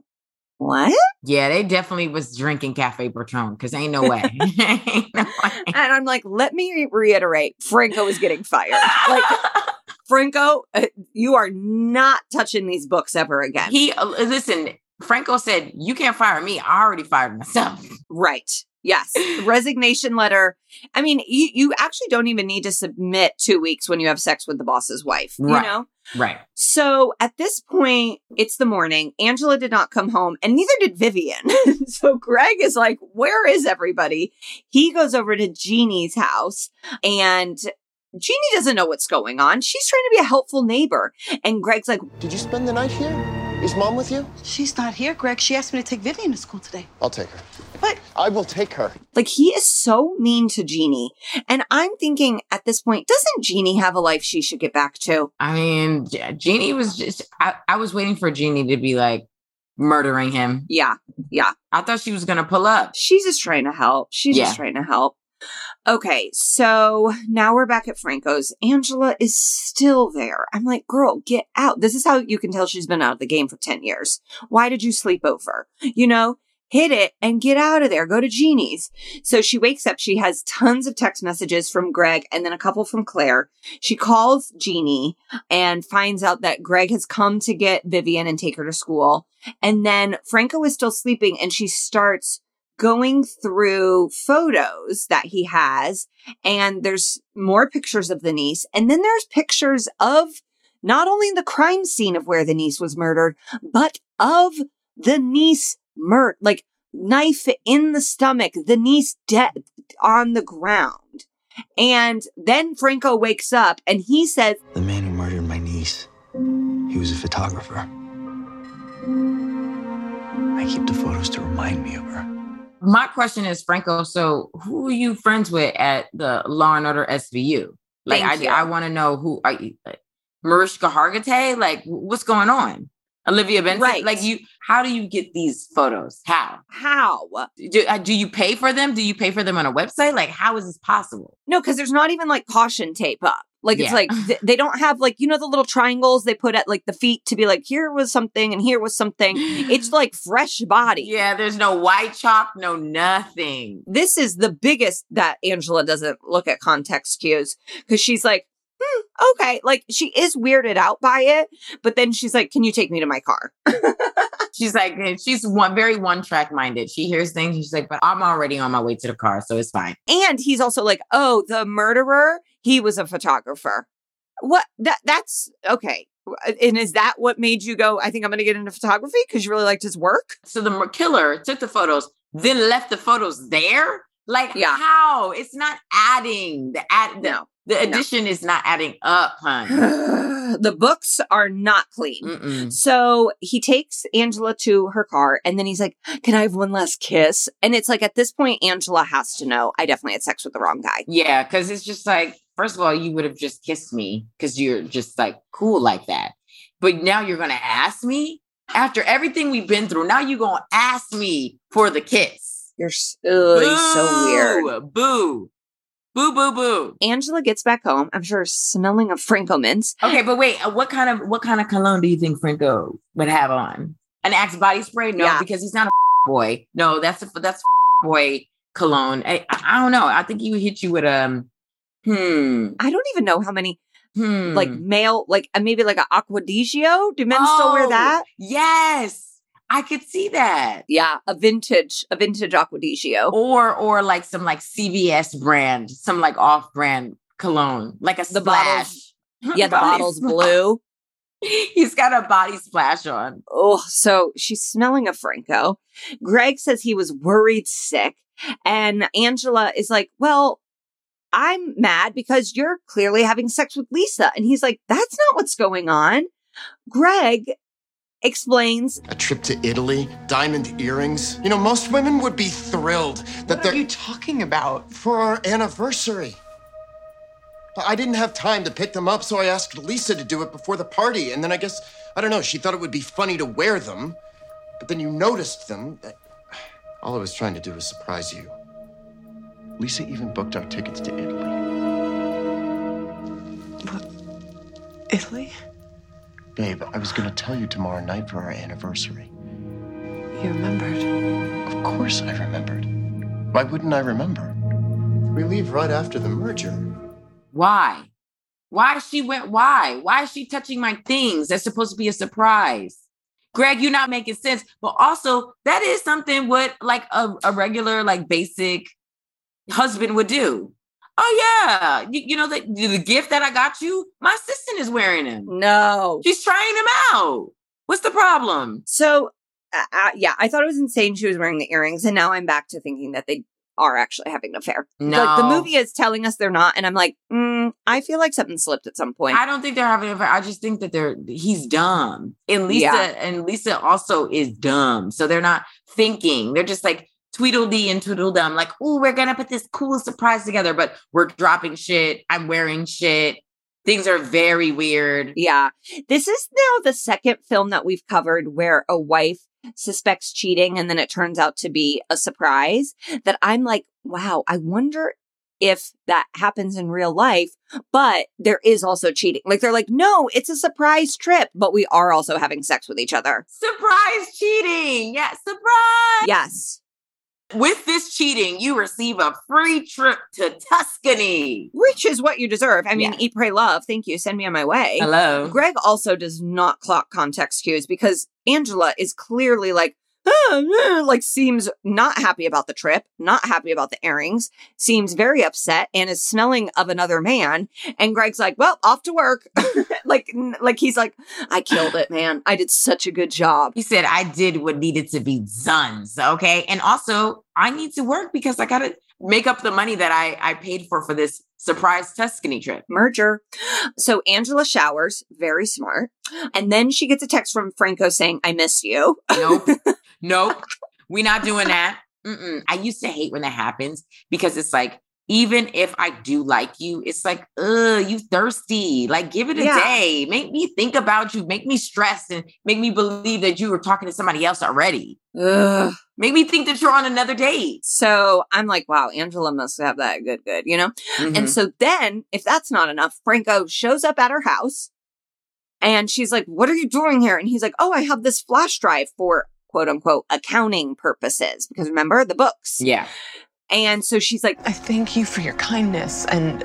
What? Yeah, they definitely was drinking Cafe Patron because ain't no <laughs> way. <laughs> Ain't no way. And I'm like, let me reiterate, Franco is getting fired. Like, <laughs> Franco, uh, you are not touching these books ever again. He uh, listen. Franco said, "You can't fire me. I already fired myself." Right. Yes. Resignation letter. I mean, you, you actually don't even need to submit two weeks when you have sex with the boss's wife. You Right. know? Right. So at this point, it's the morning. Angela did not come home, and neither did Vivian. <laughs> so Greg is like, Where is everybody? He goes over to Jeannie's house, and Jeannie doesn't know what's going on. She's trying to be a helpful neighbor. And Greg's like, Did you spend the night here? Is mom with you? She's not here, Greg. She asked me to take Vivian to school today. I'll take her. But I will take her. like, he is so mean to Jeannie. And I'm thinking at this point, doesn't Jeannie have a life she should get back to? I mean, Je- Jeannie was just. I, I was waiting for Jeannie to be like murdering him. Yeah. Yeah. I thought she was gonna pull up. She's just trying to help. She's Yeah. just trying to help. Okay, so now we're back at Franco's. Angela is still there. I'm like, girl, get out. This is how you can tell she's been out of the game for 10 years. Why did you sleep over? You know, hit it and get out of there. Go to Jeannie's. So she wakes up. She has tons of text messages from Greg and then a couple from Claire. She calls Jeannie and finds out that Greg has come to get Vivian and take her to school. And then Franco is still sleeping and she starts going through photos that he has and there's more pictures of the niece and then there's pictures of not only the crime scene of where the niece was murdered but of the niece murdered like knife in the stomach the niece dead on the ground and then franco wakes up and he says The man who murdered my niece, he was a photographer. I keep the photos to remind me of her. My question is, Franco, so who are you friends with at the Law and Order SVU? Like, Thank. I, I want to know who are you, like, Mariska Hargitay? Like, what's going on? Olivia Benson? Right. Like, you, how do you get these photos? How? how Do, uh, do you pay for them? Do you pay for them on a website? Like, how is this possible? No, because there's not even like caution tape up. Like it's Yeah. like th- they don't have like you know the little triangles they put at like the feet to be like here was something and here was something. It's <gasps> like fresh body. Yeah, there's no white chalk, no nothing. This is the biggest that Angela doesn't look at context cues because she's like, hmm, okay, like she is weirded out by it, but then she's like, can you take me to my car? <laughs> She's like, she's one very one track minded. She hears things. She's like, but I'm already on my way to the car, so it's fine. And he's also like, oh, the murderer, he was a photographer. What that that's okay. And is that what made you go, I think I'm gonna get into photography because you really liked his work? So the killer took the photos, then left the photos there. Like Yeah. how? It's not adding the add. No. The addition is not adding up, hon. <sighs> the books are not clean. Mm-mm. So he takes Angela to her car and then he's like, Can I have one last kiss? And it's like at this point, Angela has to know I definitely had sex with the wrong guy. Yeah, because it's just like, first of all, you would have just kissed me because you're just like cool like that. But now you're gonna ask me after everything we've been through. Now you're gonna ask me for the kiss. You're ugh, you're so weird. Boo, boo, boo, boo. Angela gets back home. I'm sure smelling of Franco mints. Okay, but wait, uh, what kind of what kind of cologne do you think Franco would have on? An Axe body spray? No, Yeah. because he's not a <laughs> boy. No, that's a that's <laughs> boy cologne. I, I I don't know. I think he would hit you with um, hmm, I don't even know how many hmm. like male, like uh, maybe like a Acqua di Gio. Do men still wear Oh, that? Yes, I could see that. Yeah, a vintage, a vintage Acqua di Gio. Or or like some like CVS brand, some like off brand cologne, like a The splash. bottles- Yeah, the <laughs> bottle's splash. blue. He's got a body splash on. Oh, so she's smelling of Franco. Greg says he was worried sick. And Angela is like, well, I'm mad because you're clearly having sex with Lisa. And he's like, that's not what's going on. Greg explains, A trip to Italy, diamond earrings. You know, most women would be thrilled that What they're are you talking about? for our anniversary. But I didn't have time to pick them up, so I asked Lisa to do it before the party. And then I guess, I don't know, she thought it would be funny to wear them. But then you noticed them. <sighs> All I was trying to do was surprise you. Lisa even booked our tickets to Italy. What Italy? Babe, I was gonna tell you tomorrow night for our anniversary. You remembered. Of course I remembered. Why wouldn't I remember? We leave right after the merger. Why? Why she went? Why? Why is she touching my things? That's supposed to be a surprise. Greg, you're not making sense. But also, that is something what like a, a regular, like basic husband would do. Oh yeah, you, you know the, the gift that I got you. My assistant is wearing him. no. She's trying him out. What's the problem? So, uh, yeah, I thought it was insane she was wearing the earrings. And now I'm back to thinking that they are actually having an affair. Like the movie is telling us they're not. And I'm like, mm, I feel like something slipped at some point. I don't think they're having an affair. I just think that they're he's dumb. And Lisa Yeah. and Lisa also is dumb. So they're not thinking. They're just like Tweedledee and Tweedledum, like, oh, we're gonna put this cool surprise together, but we're dropping shit. I'm wearing shit. Things are very weird. Yeah. This is now the second film that we've covered where a wife suspects cheating and then it turns out to be a surprise that I'm like, wow, I wonder if that happens in real life, but there is also cheating. Like they're like, no, it's a surprise trip, but we are also having sex with each other. Surprise cheating. Yeah, surprise. Yes. With this cheating, you receive a free trip to Tuscany. Which is what you deserve. I mean, Yeah. eat, pray, love. Thank you. Send me on my way. Hello. Greg also does not clock context cues because Angela is clearly like, like seems not happy about the trip, not happy about the earrings, seems very upset and is smelling of another man. And Greg's like, well, off to work. <laughs> like, like he's like, I killed it, man. I did such a good job. He said, I did what needed to be done. So, Okay. And also, I need to work because I got to make up the money that I, I paid for for this surprise Tuscany trip. merger. So Angela showers, very smart. And then she gets a text from Franco saying, I miss you. Nope. <laughs> nope. we're not doing that. Mm-mm. I used to hate when that happens because it's like, even if I do like you, it's like, ugh, you thirsty. Like, give it a Yeah. day. Make me think about you. Make me stressed and make me believe that you were talking to somebody else already. Ugh. Make me think that you're on another date. So I'm like, wow, Angela must have that good, good, you know? Mhm. And so then, if that's not enough, Franco shows up at her house and she's like, What are you doing here? And he's like, Oh, I have this flash drive for quote unquote accounting purposes. Because remember the books. yeah. And so she's like, I thank you for your kindness and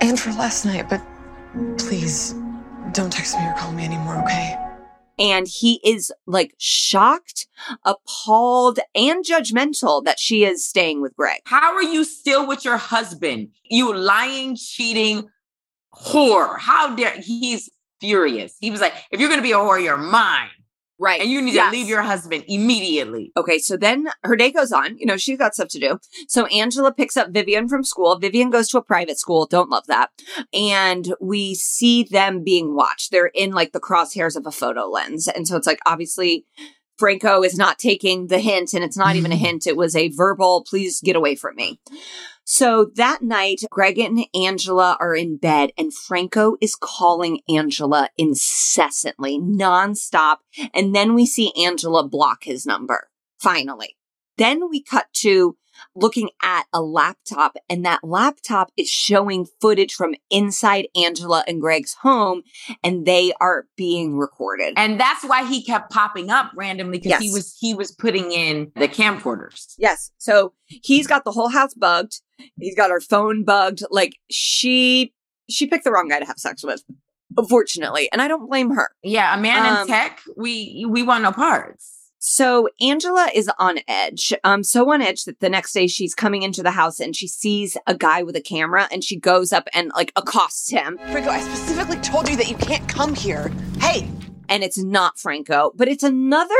and for last night, but please don't text me or call me anymore, okay? and he is like shocked, appalled, and judgmental that she is staying with Greg. How are you still with your husband? You lying, cheating whore. How dare he's furious. He was like, if you're gonna be a whore, you're mine. Right. And you need Yes. to leave your husband immediately. Okay, so then her day goes on. You know, she's got stuff to do. So Angela picks up Vivian from school. Vivian goes to a private school. Don't love that. And we see them being watched. They're in like the crosshairs of a photo lens. And so it's like, obviously, Franco is not taking the hint, and it's not even a <laughs> hint. It was a verbal, please get away from me. So that night, Greg and Angela are in bed, and Franco is calling Angela incessantly, nonstop. And then we see Angela block his number, finally. Then we cut to looking at a laptop, and that laptop is showing footage from inside Angela and Greg's home, and they are being recorded. And that's why he kept popping up randomly because he was he was putting in the camcorders. Yes. So he's got the whole house bugged. He's got her phone bugged. Like she she picked the wrong guy to have sex with, unfortunately. And I don't blame her. Yeah, a man Um, in tech, we we want no parts. So Angela is on edge. Um, so on edge that the next day she's coming into the house and she sees a guy with a camera and she goes up and like accosts him. Franco, I specifically told you that you can't come here. Hey, And it's not Franco, but it's another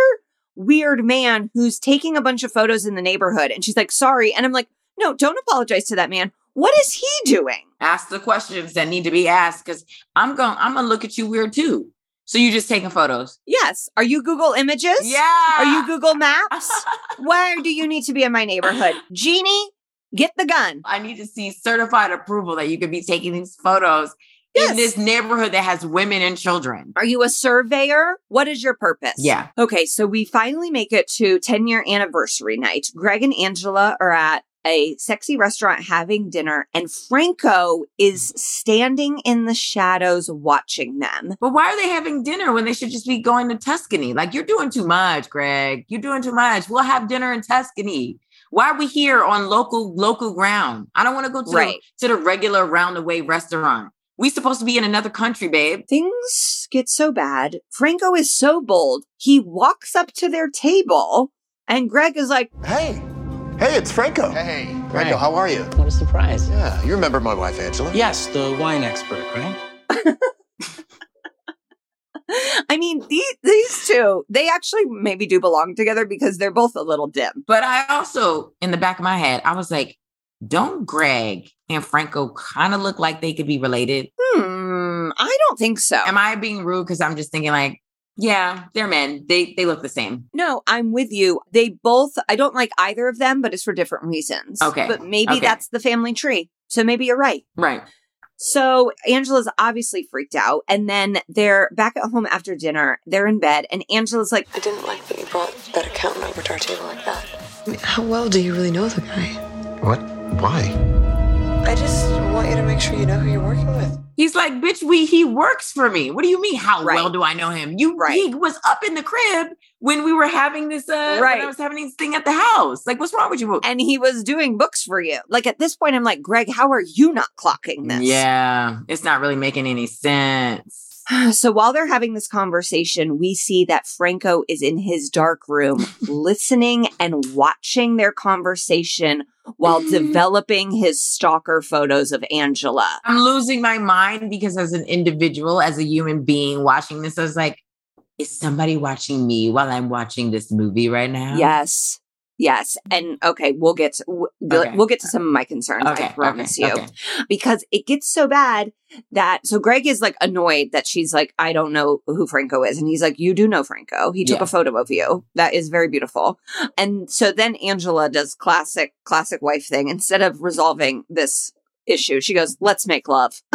weird man who's taking a bunch of photos in the neighborhood. And she's like, sorry. And I'm like, no, don't apologize to that man. What is he doing? Ask the questions that need to be asked because I'm going I'm gonna look at you weird too. So you just taking photos? Yes. Are you Google Images? Yeah. Are you Google Maps? <laughs> Why do you need to be in my neighborhood? Jeannie, get the gun. I need to see certified approval that you could be taking these photos Yes. in this neighborhood that has women and children. Are you a surveyor? What is your purpose? Yeah. Okay, so we finally make it to 10 year anniversary night. Greg and Angela are at a sexy restaurant having dinner, and Franco is standing in the shadows watching them. But why are they having dinner when they should just be going to Tuscany? Like you're doing too much, Greg. You're doing too much. We'll have dinner in Tuscany. Why are we here on local local ground? I don't want to go to Right. the, to the regular round the way restaurant. We supposed to be in another country, babe. Things get so bad. Franco is so bold. He walks up to their table, and Greg is like, Hey, hey, it's Franco. Hey, Franco, Right. how are you? What a surprise. Yeah, you remember my wife, Angela? Yes, the wine expert, right? <laughs> I mean, these, these two, they actually maybe do belong together because they're both a little dim. But I also, in the back of my head, I was like, don't Greg and Franco kind of look like they could be related? Hmm, I don't think so. Am I being rude? Because I'm just thinking like, yeah, they're men. They they look the same. No, I'm with you. They both, I don't like either of them, but it's for different reasons. Okay. But maybe Okay. that's the family tree. So maybe you're right. Right. So Angela's obviously freaked out. And then they're back at home after dinner. They're in bed. And Angela's like, I didn't like that you brought that accountant over to our table like that. I mean, how well do you really know the guy? What? Why? I just want you to make sure you know who you're working with. He's like, bitch, we he works for me. What do you mean? How Right. well do I know him? You Right. he was up in the crib when we were having this uh Right. when I was having this thing at the house. Like, what's wrong with you? And he was doing books for you. Like at this point, I'm like, Greg, how are you not clocking this? Yeah, it's not really making any sense. <sighs> So while they're having this conversation, we see that Franco is in his dark room <laughs> listening and watching their conversation while mm-hmm. developing his stalker photos of Angela. I'm losing my mind because as an individual, as a human being watching this, I was like, is somebody watching me while I'm watching this movie right now? Yes. Yes. And okay, we'll get to, we'll- Okay. we'll get to some of my concerns, Okay, I promise okay, you. okay. Because it gets so bad that so Greg is like annoyed that she's like, I don't know who Franco is. And he's like, You do know Franco. He took Yeah. a photo of you. That is very beautiful. And so then Angela does classic, classic wife thing. Instead of resolving this issue, she goes, Let's make love. <laughs>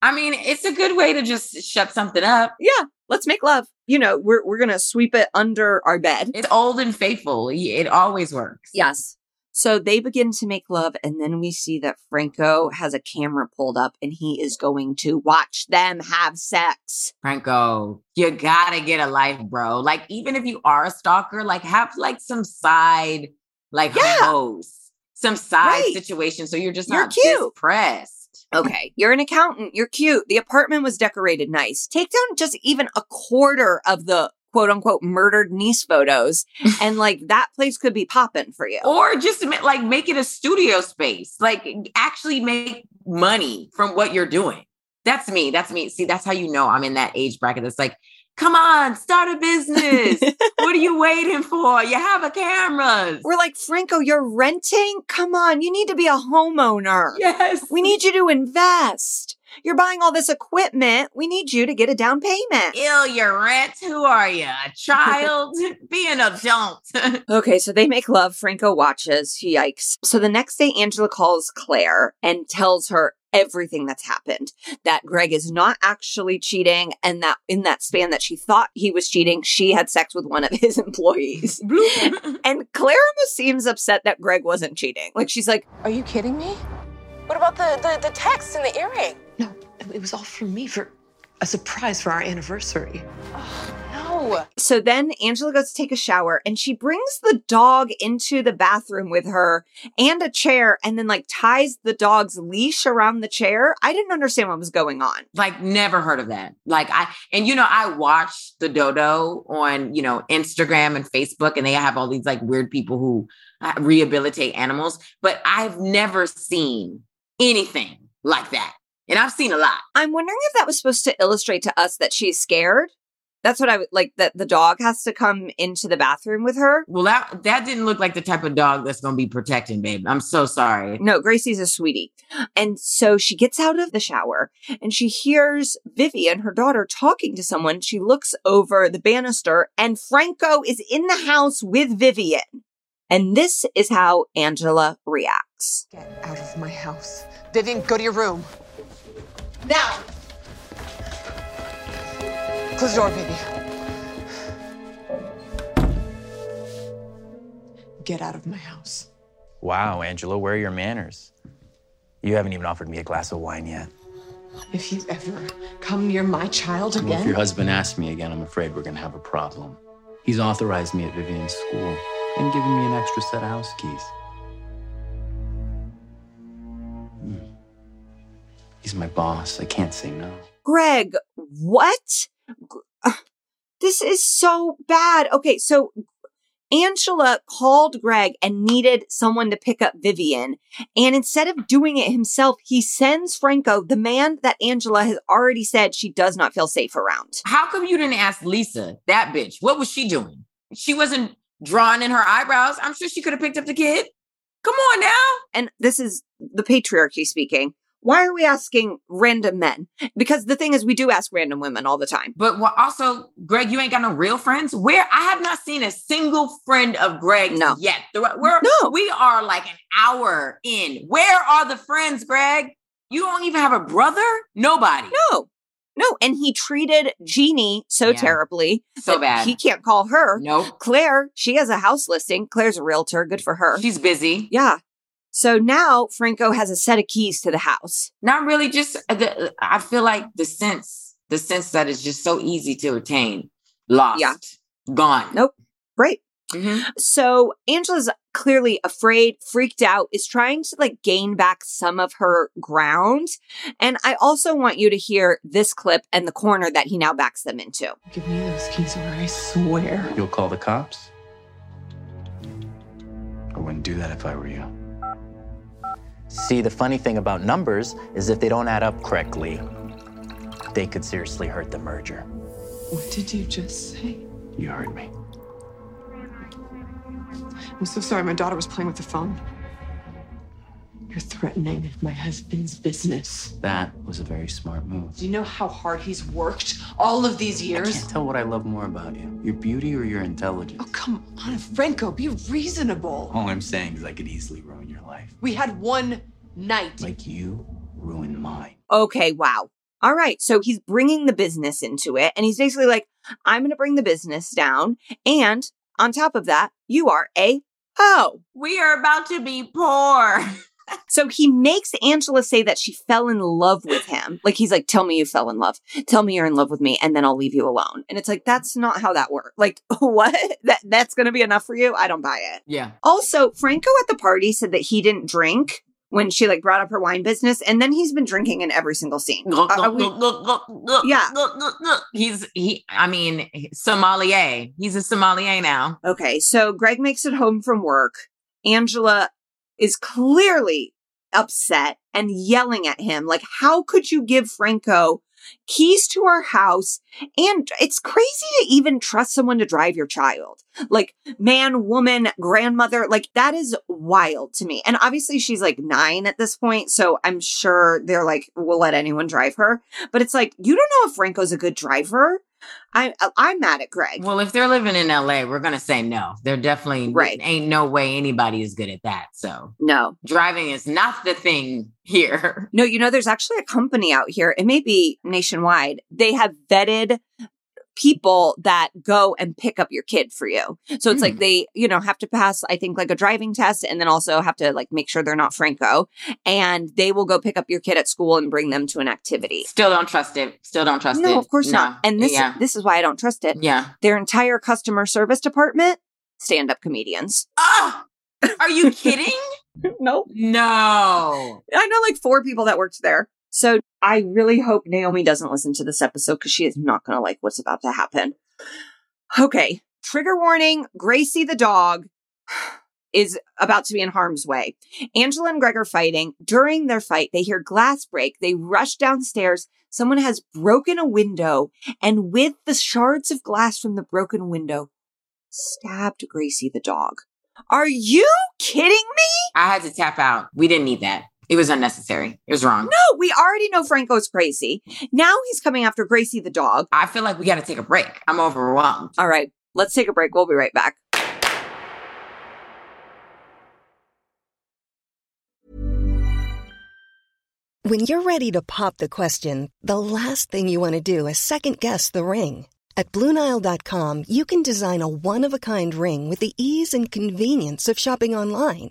I mean, it's a good way to just shut something up. Yeah, let's make love. You know, we're we're gonna sweep it under our bed. It's old and faithful. It always works. Yes. So they begin to make love, and then we see that Franco has a camera pulled up and he is going to watch them have sex. Franco, you gotta get a life, bro. Like, even if you are a stalker, like have like some side, like Yeah. host, some side Right. situation, so you're just You're not cute. depressed. Okay, you're an accountant, you're cute, the apartment was decorated nice. Take down just even a quarter of the quote unquote murdered niece photos, <laughs> and like that place could be popping for you. Or just like make it a studio space. Like actually make money from what you're doing. That's me. That's me. See, that's how you know I'm in that age bracket. it's like, come on, start a business. <laughs> what are you waiting for? You have a cameras. We're like, Franco, you're renting? Come on, you need to be a homeowner. Yes. We need you to invest. You're buying all this equipment. We need you to get a down payment. Ill your rent. Who are you? A child? <laughs> <laughs> Be an adult. Okay, so they make love. Franco watches. Yikes. So the next day, Angela calls Claire and tells her everything that's happened that Greg is not actually cheating, and that in that span that she thought he was cheating, she had sex with one of his <laughs> employees. <laughs> and Claire almost seems upset that Greg wasn't cheating. Like, she's like, Are you kidding me? What about the, the, the text and the earring? No, it was all for me for a surprise for our anniversary. No. So then Angela goes to take a shower and she brings the dog into the bathroom with her and a chair and then like ties the dog's leash around the chair. I didn't understand what was going on. like never heard of that. Like I and you know I watch the dodo on you know Instagram and Facebook, and they have all these like weird people who uh, rehabilitate animals, but I've never seen anything like that, and I've seen a lot. I'm wondering if that was supposed to illustrate to us that she's scared. That's what I would like that the dog has to come into the bathroom with her. Well, that that didn't look like the type of dog that's going to be protecting, babe. I'm so sorry. No, Gracie's a sweetie. And so she gets out of the shower and she hears Vivian, her daughter, talking to someone. She looks over the banister and Franco is in the house with Vivian. And this is how Angela reacts. Get out of my house. Vivian, go to your room. Now! Close the door, baby. Get out of my house. Wow, Angela, where are your manners? You haven't even offered me a glass of wine yet. If you ever come near my child again. Well, if your husband asks me again, I'm afraid we're gonna have a problem. He's authorized me at Vivian's school and given me an extra set of house keys. Hmm. He's my boss. I can't say no. Greg, what? Uh, This is so bad. Okay, so Angela called Greg and needed someone to pick up Vivian. And instead of doing it himself, he sends Franco, the man that Angela has already said she does not feel safe around. How come you didn't ask Lisa, that bitch? What was she doing? She wasn't drawing in her eyebrows. I'm sure she could have picked up the kid. Come on now. And this is the patriarchy speaking. Why are we asking random men? Because the thing is, we do ask random women all the time. But also, Greg, you ain't got no real friends. Where I have not seen a single friend of Greg No. yet. We're, No. we are like an hour in. Where are the friends, Greg? You don't even have a brother? Nobody. No, no. And he treated Jeannie so Yeah. terribly So bad. He can't call her. Nope. Claire, she has a house listing. Claire's a realtor. Good for her. She's busy. yeah. So now Franco has a set of keys to the house. Not really. Just the, I feel like the sense, the sense that it's just so easy to attain, lost, Yeah. gone. Nope. Right. Mhm. So Angela's clearly afraid, freaked out, is trying to like gain back some of her ground. And I also want you to hear this clip and the corner that he now backs them into. Give me those keys or I swear. You'll call the cops? I wouldn't do that if I were you. See, the funny thing about numbers is if they don't add up correctly, they could seriously hurt the merger. What did you just say? You heard me. I'm so sorry. My daughter was playing with the phone. You're threatening my husband's business. That was a very smart move. Do you know how hard he's worked all of these I years? can't tell what I love more about you your beauty or your intelligence. Oh, come on, Franco, be reasonable. All I'm saying is I could easily ruin your life. We had one night. Like you ruined mine. Okay, wow. All right. So he's bringing the business into it. And he's basically like, I'm going to bring the business down. And on top of that, you are a hoe. We are about to be poor. <laughs> So he makes Angela say that she fell in love with him. Like he's like, tell me you fell in love. Tell me you're in love with me and then I'll leave you alone. And it's like, that's not how that works. Like, <laughs> what? That that's gonna be enough for you? I don't buy it. Yeah. Also, Franco at the party said that he didn't drink when she like brought up her wine business, and then he's been drinking in every single scene. Are- uh, are we- look, yeah. He's he. I mean, sommelier. He's a sommelier now. Okay, so Greg makes it home from work. Angela is clearly upset and yelling at him like, How could you give Franco keys to our house? And it's crazy to even trust someone to drive your child. Like, man, woman, grandmother, like, that is wild to me. And obviously, she's like nine at this point. So I'm sure they're like, We'll let anyone drive her. But it's like, you don't know if Franco's a good driver. I, uh, I'm mad at Greg. Well, if they're living in LA, we're gonna say no. They're definitely Right. Ain't no way anybody is good at that. So No. driving is not the thing here. No, you know, there's actually a company out here. It may be nationwide. They have vetted people that go and pick up your kid for you. So it's like they, you know, have to pass, I think, like a driving test and then also have to like make sure they're not Franco. And they will go pick up your kid at school and bring them to an activity. Still don't trust it. Still don't trust it. No, of course No. not. And this yeah. this is why I don't trust it. Yeah. Their entire customer service department, stand up comedians. Ah! Are you <laughs> kidding? nope. No. I know like four people that worked there. So I really hope Naomi doesn't listen to this episode because she is not going to like what's about to happen. Okay. Trigger warning Gracie the dog is about to be in harm's way. Angela and Greg are fighting. During their fight, they hear glass break. They rush downstairs. Someone has broken a window and with the shards of glass from the broken window, stabbed Gracie the dog. Are you kidding me? I had to tap out. We didn't need that. It was unnecessary. It was wrong. No, we already know Franco's crazy. Now he's coming after Gracie the dog. I feel like we got to take a break. I'm overwhelmed. All right, let's take a break. We'll be right back. When you're ready to pop the question, the last thing you want to do is second guess the ring. At Bluenile.com, you can design a one of a kind ring with the ease and convenience of shopping online.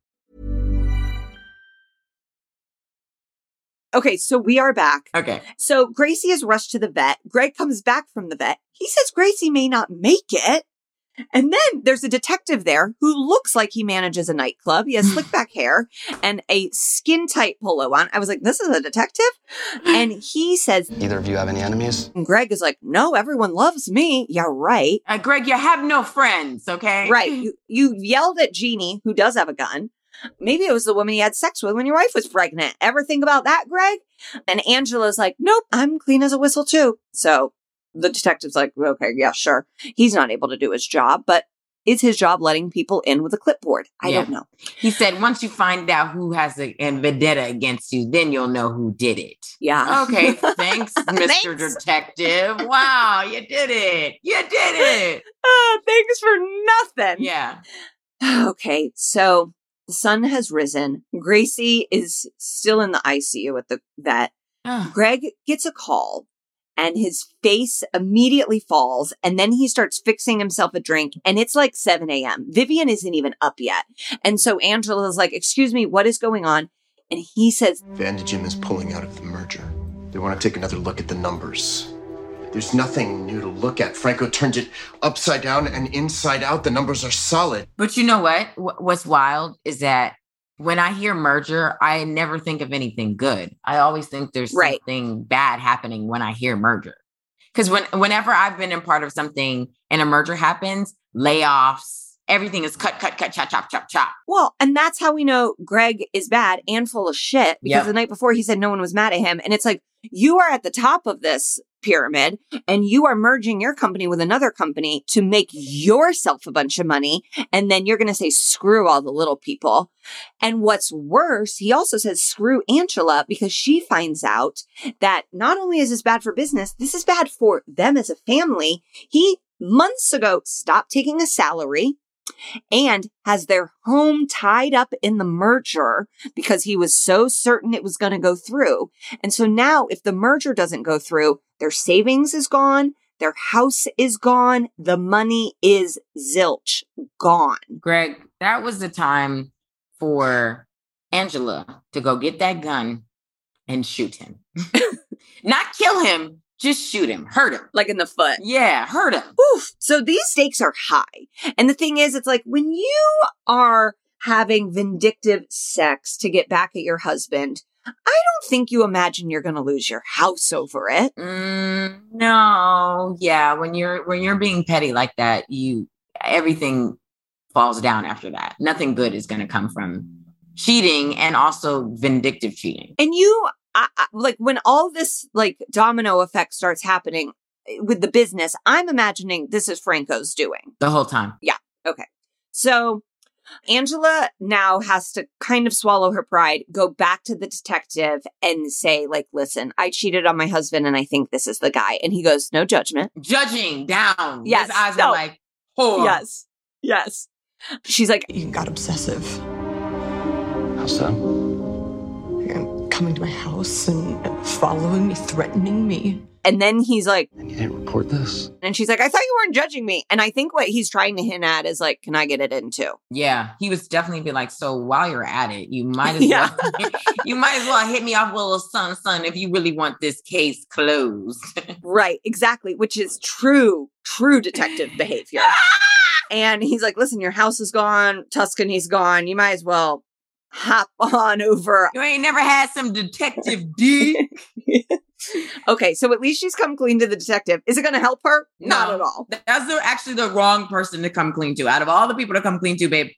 Okay, so we are back. Okay. So Gracie is rushed to the vet. Greg comes back from the vet. He says Gracie may not make it. And then there's a detective there who looks like he manages a nightclub. He has slick <laughs> back hair and a skin tight polo on. I was like, this is a detective? And he says, Either of you have any enemies? and Greg is like, no, everyone loves me. Yeah, right. Uh, Greg, you have no friends, okay? Right. You, you yelled at Jeannie, who does have a gun. Maybe it was the woman you had sex with when your wife was pregnant. Ever think about that, Greg? And Angela's like, nope, I'm clean as a whistle too. So the detective's like, okay, yeah, sure. He's not able to do his job, but is his job letting people in with a clipboard? I Yeah. don't know. He said, once you find out who has a, a vendetta against you, then you'll know who did it. Yeah. Okay. <laughs> Thanks, Mr. Detective. Wow, you did it. You did it. <laughs> Ah, thanks for nothing. Yeah. <sighs> Okay, so the sun has risen. Gracie is still in the ICU at the vet. Ah. Greg gets a call and his face immediately falls. And then he starts fixing himself a drink. And it's like 7 a.m. Vivian isn't even up yet. And so Angela's like, Excuse me, what is going on? And he says, Vandigim is pulling out of the merger. They want to take another look at the numbers. There's nothing new to look at. Franco turned it upside down and inside out. The numbers are solid. But you know what? What's wild is that when I hear merger, I never think of anything good. I always think there's Right. something bad happening when I hear merger. Because when whenever I've been in part of something and a merger happens, layoffs, everything is cut, cut, cut, chop, chop, chop, chop. Well, and that's how we know Greg is bad and full of shit because Yep. the night before he said no one was mad at him. And it's like, you are at the top of this pyramid and you are merging your company with another company to make yourself a bunch of money. And then you're going to say, screw all the little people. And what's worse, he also says, screw Angela because she finds out that not only is this bad for business, this is bad for them as a family. He months ago stopped taking a salary and has their home tied up in the merger because he was so certain it was going to go through. And so now, if the merger doesn't go through, their savings is gone, their house is gone, the money is zilch gone. Greg, that was the time for Angela to go get that gun and shoot him. <laughs> Not kill him, just shoot him, hurt him. Like in the foot. Yeah, hurt him. Oof. So these stakes are high. And the thing is, it's like when you are having vindictive sex to get back at your husband, I don't think you imagine you're going to lose your house over it. Mm, no, yeah. When you're when you're being petty like that, you everything falls down after that. Nothing good is going to come from cheating and also vindictive cheating. And you, I, I, like when all this like domino effect starts happening eh, with the business, I'm imagining this is Franco's doing. The whole time. Yeah. Okay. So Angela now has to kind of swallow her pride, go back to the detective and say, like, listen, I cheated on my husband and I think this is the guy. And he goes, no judgment. Judging down. Yes, His eyes no. are like, whore. Yes. Yes. She's like, You got obsessive. How so? And coming to my house and and following me, threatening me. and then he's like, And you didn't report this? and she's like, I thought you weren't judging me. And I think what he's trying to hint at is like, can I get it in too? Yeah, he was definitely be like, so while you're at it, you might as <laughs> Yeah. well you might as well hit me off with a little son, son, if you really want this case closed. <laughs> Right, exactly, which is true, true detective behavior. <laughs> And he's like, listen, your house is gone, Tuscany's gone. You might as well hop <laughs> on over. you ain't never had some detective D. <laughs> Okay, so at least she's come clean to the detective. Is it going to help her? Not No. at all. That's the, actually the wrong person to come clean to. Out of all the people to come clean to, babe,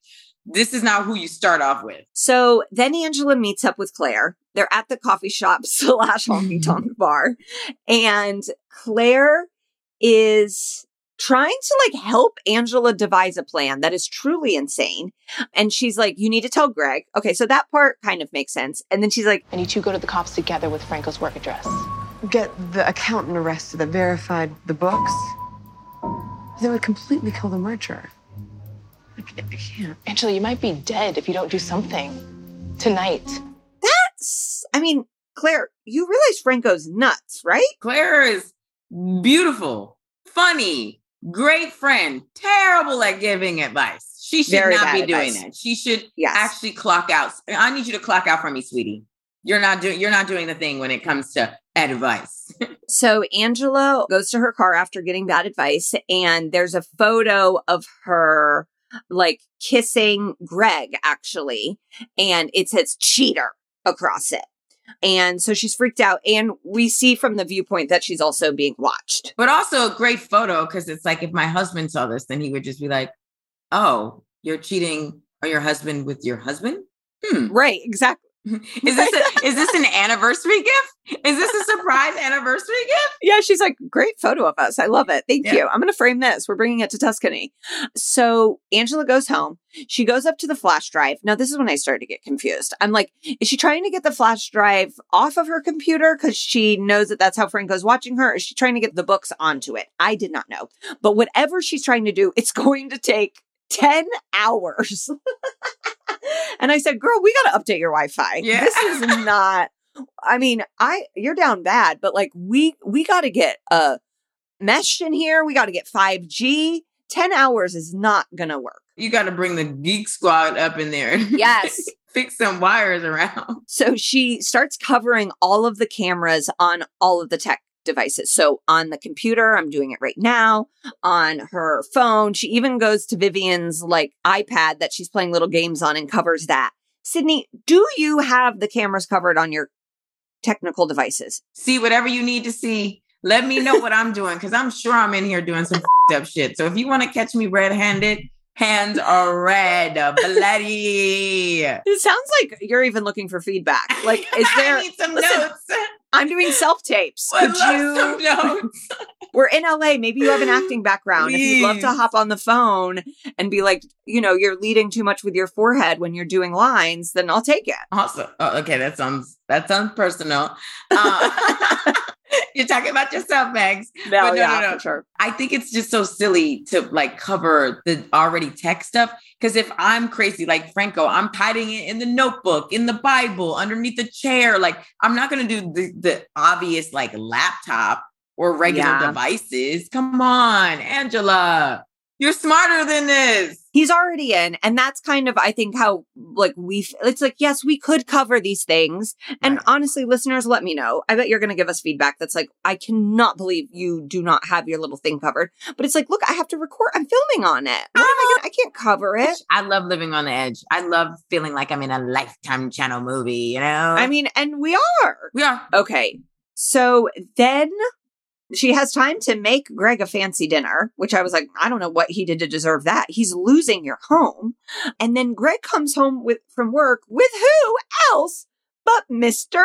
this is not who you start off with. So then Angela meets up with Claire. They're at the coffee shop <laughs> slash honky tonk bar. And Claire is trying to like help Angela devise a plan that is truly insane. And she's like, you need to tell Greg. Okay, so that part kind of makes sense. And then she's like, And you two go to the cops together with Franco's work address. Get the accountant arrested that verified the books. That would completely kill the merger. I can't. I can't. Angela, you might be dead if you don't do something tonight. that's, I mean, Claire, you realize Franco's nuts, right? Claire is beautiful, funny, great friend, terrible at giving advice. She should Very not be doing that. She should Yes. actually clock out. I need you to clock out for me, sweetie. You're not doing you're not doing the thing when it comes to advice. <laughs> So Angela goes to her car after getting bad advice, and there's a photo of her like kissing Greg, actually, and it says cheater across it. And so she's freaked out. And we see from the viewpoint that she's also being watched. But also a great photo because it's like if my husband saw this, then he would just be like, oh, you're cheating on your husband with your husband? Hmm. Right, exactly. <laughs> Is this a, is this an anniversary gift? Is this a surprise anniversary gift? Yeah, she's like, great photo of us. I love it. Thank Yeah. you. I'm going to frame this. We're bringing it to Tuscany. So Angela goes home. She goes up to the flash drive. Now, this is when I started to get confused. I'm like, is she trying to get the flash drive off of her computer because she knows that that's how Franco's watching her? Or is she trying to get the books onto it? I did not know. But whatever she's trying to do, it's <laughs> going to take 10 hours. <laughs> and I said, girl, we got to update your Wi-Fi. Yeah. This is not I mean, I you're down bad, but like we we got to get uh, a mesh in here. We got to get 5G. 10 hours is not going to work. You got to bring the geek squad up in there. Yes. <laughs> Fix some wires around. So she starts covering all of the cameras on all of the tech devices. So on the computer, I'm doing it right now. On her phone, she even goes to Vivian's like iPad that she's playing little games on and covers that. Sydney, do you have the cameras covered on your technical devices? See whatever you need to see. Let me know what I'm doing because I'm sure I'm in here doing some <laughs> up shit. So if you want to catch me red-handed, hands are red, bloody. <laughs> It sounds like you're even looking for feedback. Like, is <laughs> there? I need some Listen, notes. I'm doing self tapes. Could you? some notes. <laughs> We're in LA. Maybe you have an acting background. If you'd love to hop on the phone and be like, you know, you're leading too much with your forehead when you're doing lines, then I'll take it. Awesome. oh, okay, that sounds that sounds personal. Uh, <laughs> you're talking about yourself, Megs. No, But yeah, for sure. I think it's just so silly to like cover the already tech stuff. Because if I'm crazy like Franco, I'm hiding it in the notebook, in the Bible, underneath the chair. Like I'm not gonna do the, the obvious like laptop or regular Yeah. devices. Come on, Angela. You're smarter than this. He's already in. And that's kind of, I think, how like we, f- it's like, yes, we could cover these things. And honestly, listeners, let me know. I bet you're going to give us feedback that's like, I cannot believe you do not have your little thing covered. But it's like, look, I have to record. I'm filming on it. What am I gonna, I can't cover it. I love living on the edge. I love feeling like I'm in a lifetime channel movie, you know? I mean, and we are. we are. Okay. So then she has time to make Greg a fancy dinner, which I was like, I don't know what he did to deserve that. He's losing your home. And then Greg comes home with from work with who else but Mr.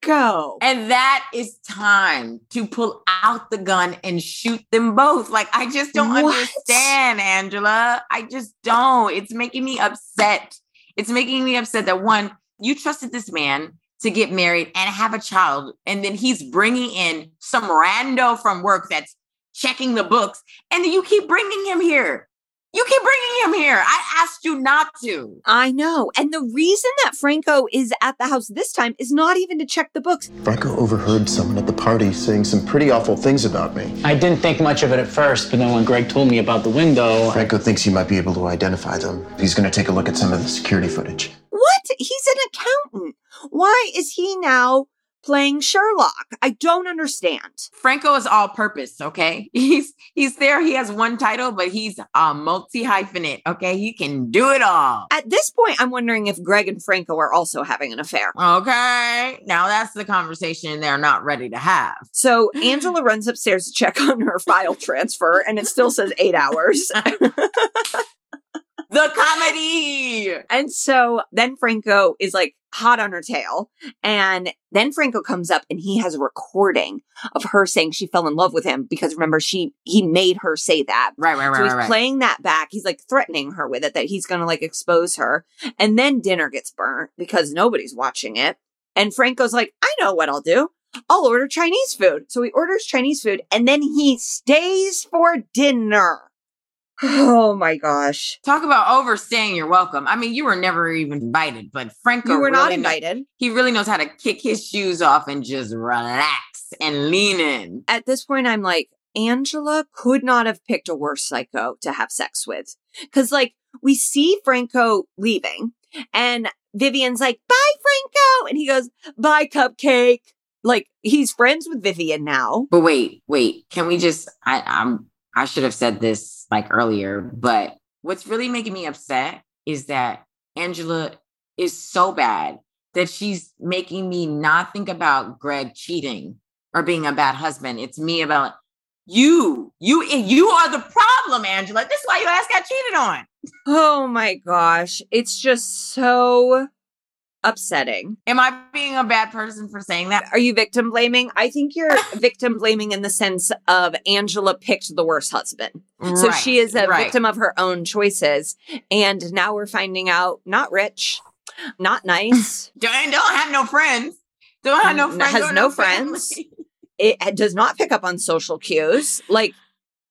Franco. And that is time to pull out the gun and shoot them both. Like, I just don't What? understand, Angela. I just don't. It's making me upset. It's making me upset that one, you trusted this man to get married and have a child, and then he's bringing in some rando from work that's checking the books, and then you keep bringing him here. You keep bringing him here. I asked you not to. I know. And the reason that Franco is at the house this time is not even to check the books. Franco overheard someone at the party saying some pretty awful things about me. I didn't think much of it at first, but then when Greg told me about the window, Franco thinks he might be able to identify them. He's going to take a look at some of the security footage. What? He's an accountant. Why is he now playing Sherlock? I don't understand. Franco is all purpose, okay? <laughs> He's he's there. He has one title, but he's a multi hyphenate, okay? He can do it all. At this point, I'm wondering if Greg and Franco are also having an affair. Okay. Now that's the conversation they're not ready to have. So <gasps> Angela runs upstairs to check on her file transfer, and it still says eight hours. <laughs> <laughs> The comedy. And so then Franco is like hot on her tail. And then Franco comes up and he has a recording of her saying she fell in love with him because remember, she he made her say that. Right, right, right, So he's right, right. playing that back. He's like threatening her with it that he's gonna like expose her. And then dinner gets burnt because nobody's watching it. And Franco's like, I know what I'll do. I'll order Chinese food. So he orders Chinese food and then he stays for dinner. Oh my gosh. Talk about overstaying your welcome. I mean, you were never even invited, but Franco You were not really kno- invited. he really knows how to kick his shoes off and just relax and lean in. at this point, I'm like, Angela could not have picked a worse psycho to have sex with. Cause like we see Franco leaving and Vivian's like, bye, Franco. And he goes, bye, cupcake. Like he's friends with Vivian now. But wait, wait. Can we just? I, I'm. I should have said this like earlier, but what's really making me upset is that Angela is so bad that she's making me not think about Greg cheating or being a bad husband. It's me about you. You you are the problem, Angela. This is why your ass got cheated on. Oh my gosh. It's just so upsetting. Am I being a bad person for saying that? Are you victim blaming? I think you're <laughs> victim blaming in the sense of Angela picked the worst husband. so Right, she is a right. victim of her own choices. And now we're finding out not rich, not nice. <laughs> Don't, don't have no friends. Don't have no friends. Has or no friends. It does not pick up on social cues. Like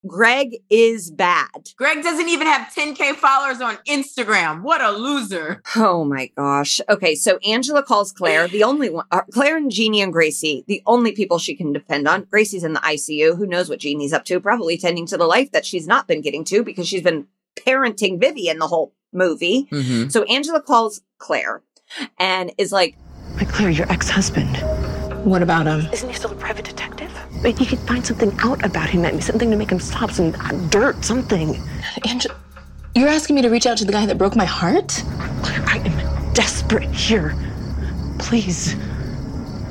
Greg is bad. Greg doesn't even have 10K followers on Instagram. What a loser. Oh my gosh. Okay, so Angela calls Claire, the only one, uh, Claire and Jeannie and Gracie, the only people she can depend on. Gracie's in the ICU. Who knows what Jeannie's up to? Probably tending to the life that she's not been getting to because she's been parenting Vivian the whole movie. Mhm. So Angela calls Claire and is like, My Claire, your ex-husband. What about him? Isn't he still a private detective? But you could find something out about him, maybe something to make him stop, some uh, dirt, something. Angela, you're asking me to reach out to the guy that broke my heart? I am desperate here. Please.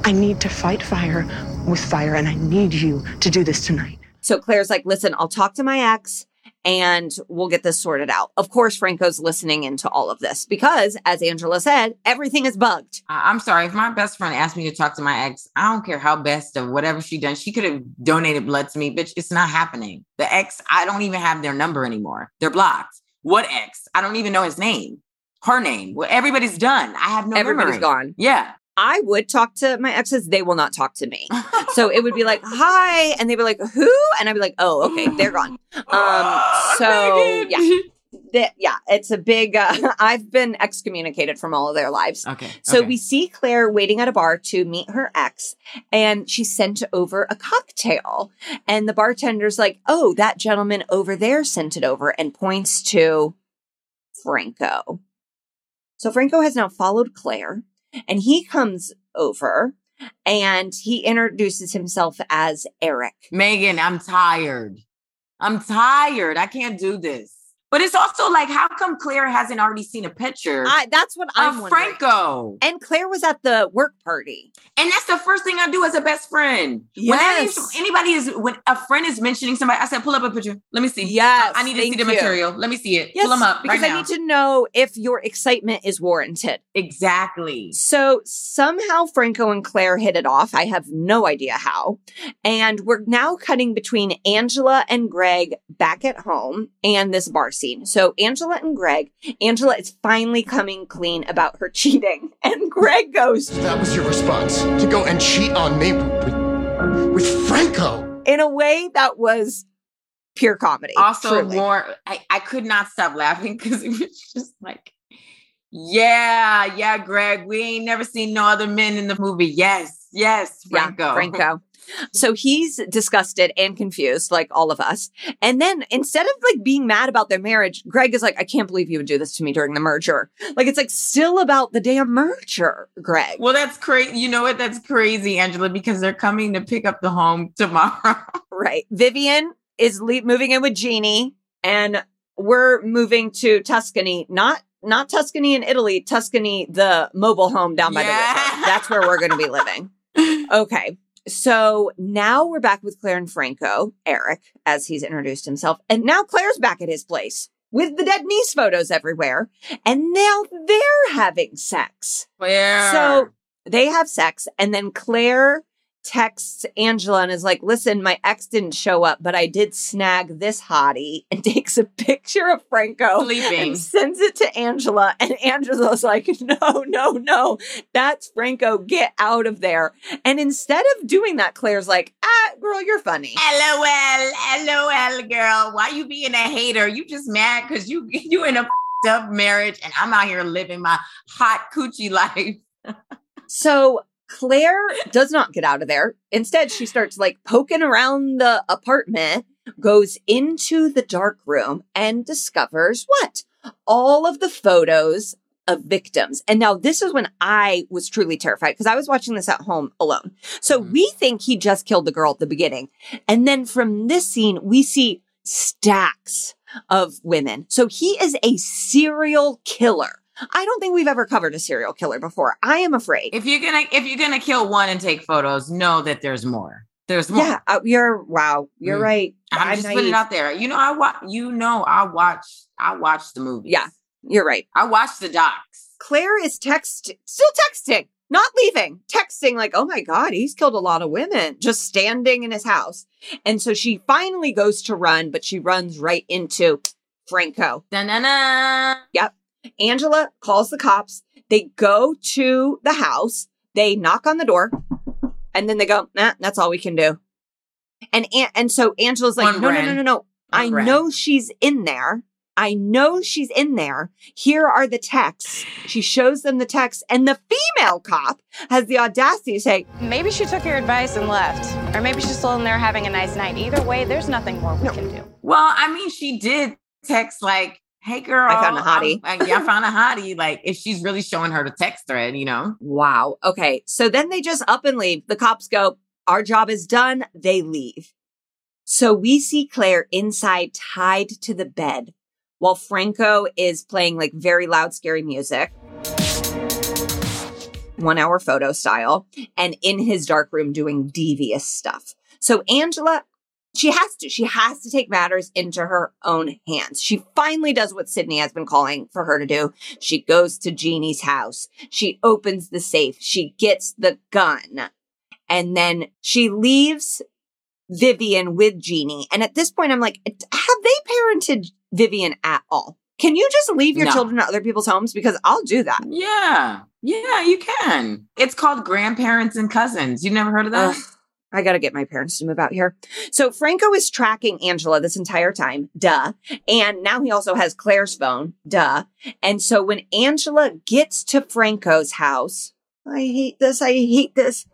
I need to fight fire with fire, and I need you to do this tonight. so Claire's like, listen, I'll talk to my ex and we'll get this sorted out. Of course, Franco's listening into all of this because, as Angela said, everything is bugged. I'm sorry. If my best friend asked me to talk to my ex, I don't care how best of whatever she done. She could have donated blood to me, bitch. It's not happening. The ex, I don't even have their number anymore. They're blocked. What ex? I don't even know his name. Her name. Well, everybody's done. I have no Everybody's memory. gone. Yeah. I would talk to my exes. They will not talk to me. <laughs> so it would be like, hi. And they'd be like, who? And I'd be like, oh, okay, they're gone. <laughs> Um, so yeah. That- yeah, it's a big, uh, <laughs> I've been excommunicated from all of their lives. Okay. So okay. we see Claire waiting at a bar to meet her ex, and she sent over a cocktail. And the bartender's like, oh, that gentleman over there sent it over and points to Franco. So Franco has now followed Claire, and he comes over and he introduces himself as Eric. Megan, I'm tired. I'm tired. I can't do this. But it's also like, how come Claire hasn't already seen a picture? I, that's what I'm of wondering. Franco. And Claire was at the work party. And that's the first thing I do as a best friend. When Yes. anybody is when a friend is mentioning somebody, I said, pull up a picture. Let me see. Yes, I, need to see the you. material. Let me see it. Yes, pull them up because right I need to know if your excitement is warranted. exactly. So somehow Franco and Claire hit it off. I have no idea how. And we're now cutting between Angela and Greg back at home and this bar scene. So Angela and Greg, Angela is finally coming clean about her <laughs> cheating. And Greg goes, That was your response to go and cheat on me with, with Franco. in a way that was pure comedy. Also, truly. more I, I could not stop laughing because it was just like, yeah, yeah, Greg, we ain't never seen no other men in the movie. Yes, yes, Franco. Yeah, Franco. <laughs> So he's disgusted and confused, like all of us. And then instead of like being mad about their marriage, Greg is like, I can't believe you would do this to me during the merger. Like it's like still about the damn merger, Greg. Well, that's crazy. You know what? That's crazy, Angela, because they're coming to pick up the home tomorrow. <laughs> Right. Vivian is le- moving in with Jeannie and we're moving to Tuscany, not not Tuscany in Italy, Tuscany, the mobile home down by the river. That's where we're going to be living. <laughs> Okay. So now we're back with Claire and Franco, Eric, as he's introduced himself. And now Claire's back at his place with the dead niece photos everywhere. And now they're having sex. Where? So they have sex, and then Claire texts Angela and is like, Listen, my ex didn't show up, but I did snag this hottie <laughs> and takes a picture of Franco Sleeping. and sends it to Angela. And Angela's like, <laughs> No, no, no, that's Franco. Get out of there. And instead of doing that, Claire's like, Ah, girl, you're funny. LOL, LOL, girl. Why you being a hater? You just mad because you <laughs> you in a up marriage and I'm out here living my hot coochie life. So Claire does not get out of there. Instead, she starts like poking around the apartment, goes into the dark room, and discovers what? All of the photos of victims. And now this is when I was truly terrified because I was watching this at home alone. So mm-hmm. we think he just killed the girl at the beginning. And then from this scene, we see stacks of women. So he is a serial killer. I don't think we've ever covered a serial killer before. I am afraid. If you're gonna if you're gonna kill one and take photos, know that there's more. There's more. Yeah, uh, you're wow. You're Mm. right. I'm, just putting it out there. You know, I watch. You know, I watch. I watch the movie. Yeah, you're right. I watch the docs. Claire is text still texting, not leaving, texting like, "Oh my god, he's killed a lot of women just standing in his house." And so she finally goes to run, but she runs right into Franco. Da-na-na. Yep. Angela calls the cops. They go to the house. They knock on the door, and then they go, "Nah, that's all we can do." And An- and so Angela's like, "No, no, no, no, no. I know she's in there. I know she's in there. Here are the texts." She shows them the texts, and the female cop has the audacity to say, Maybe she took your advice and left. Or maybe she's still in there having a nice night. Either way, there's nothing more we can do. Well, I mean, she did text like, "Hey, girl, I found a hottie." I'm- yeah, I found a <laughs> hottie." Like, if she's really showing her the text thread, you know. Wow. Okay. So then they just up and leave. The cops go, Our job is done. They leave. So we see Claire inside tied to the bed while Franco is playing like very loud, scary music. One hour photo style and in his dark room doing devious stuff. So Angela, she has to, she has to take matters into her own hands. She finally does what Sydney has been calling for her to do. She goes to Jeannie's house. She opens the safe. She gets the gun and then she leaves Vivian with Jeannie. And at this point, I'm like, have they parented Vivian at all? Can you just leave your No. children at other people's homes? Because I'll do that. Yeah, yeah, you can. It's called grandparents and cousins. You've never heard of that? Ugh, I got to get my parents to move out here. So Franco is tracking Angela this entire time. Duh. And now he also has Claire's phone. Duh. And so when Angela gets to Franco's house, I hate this. I hate this.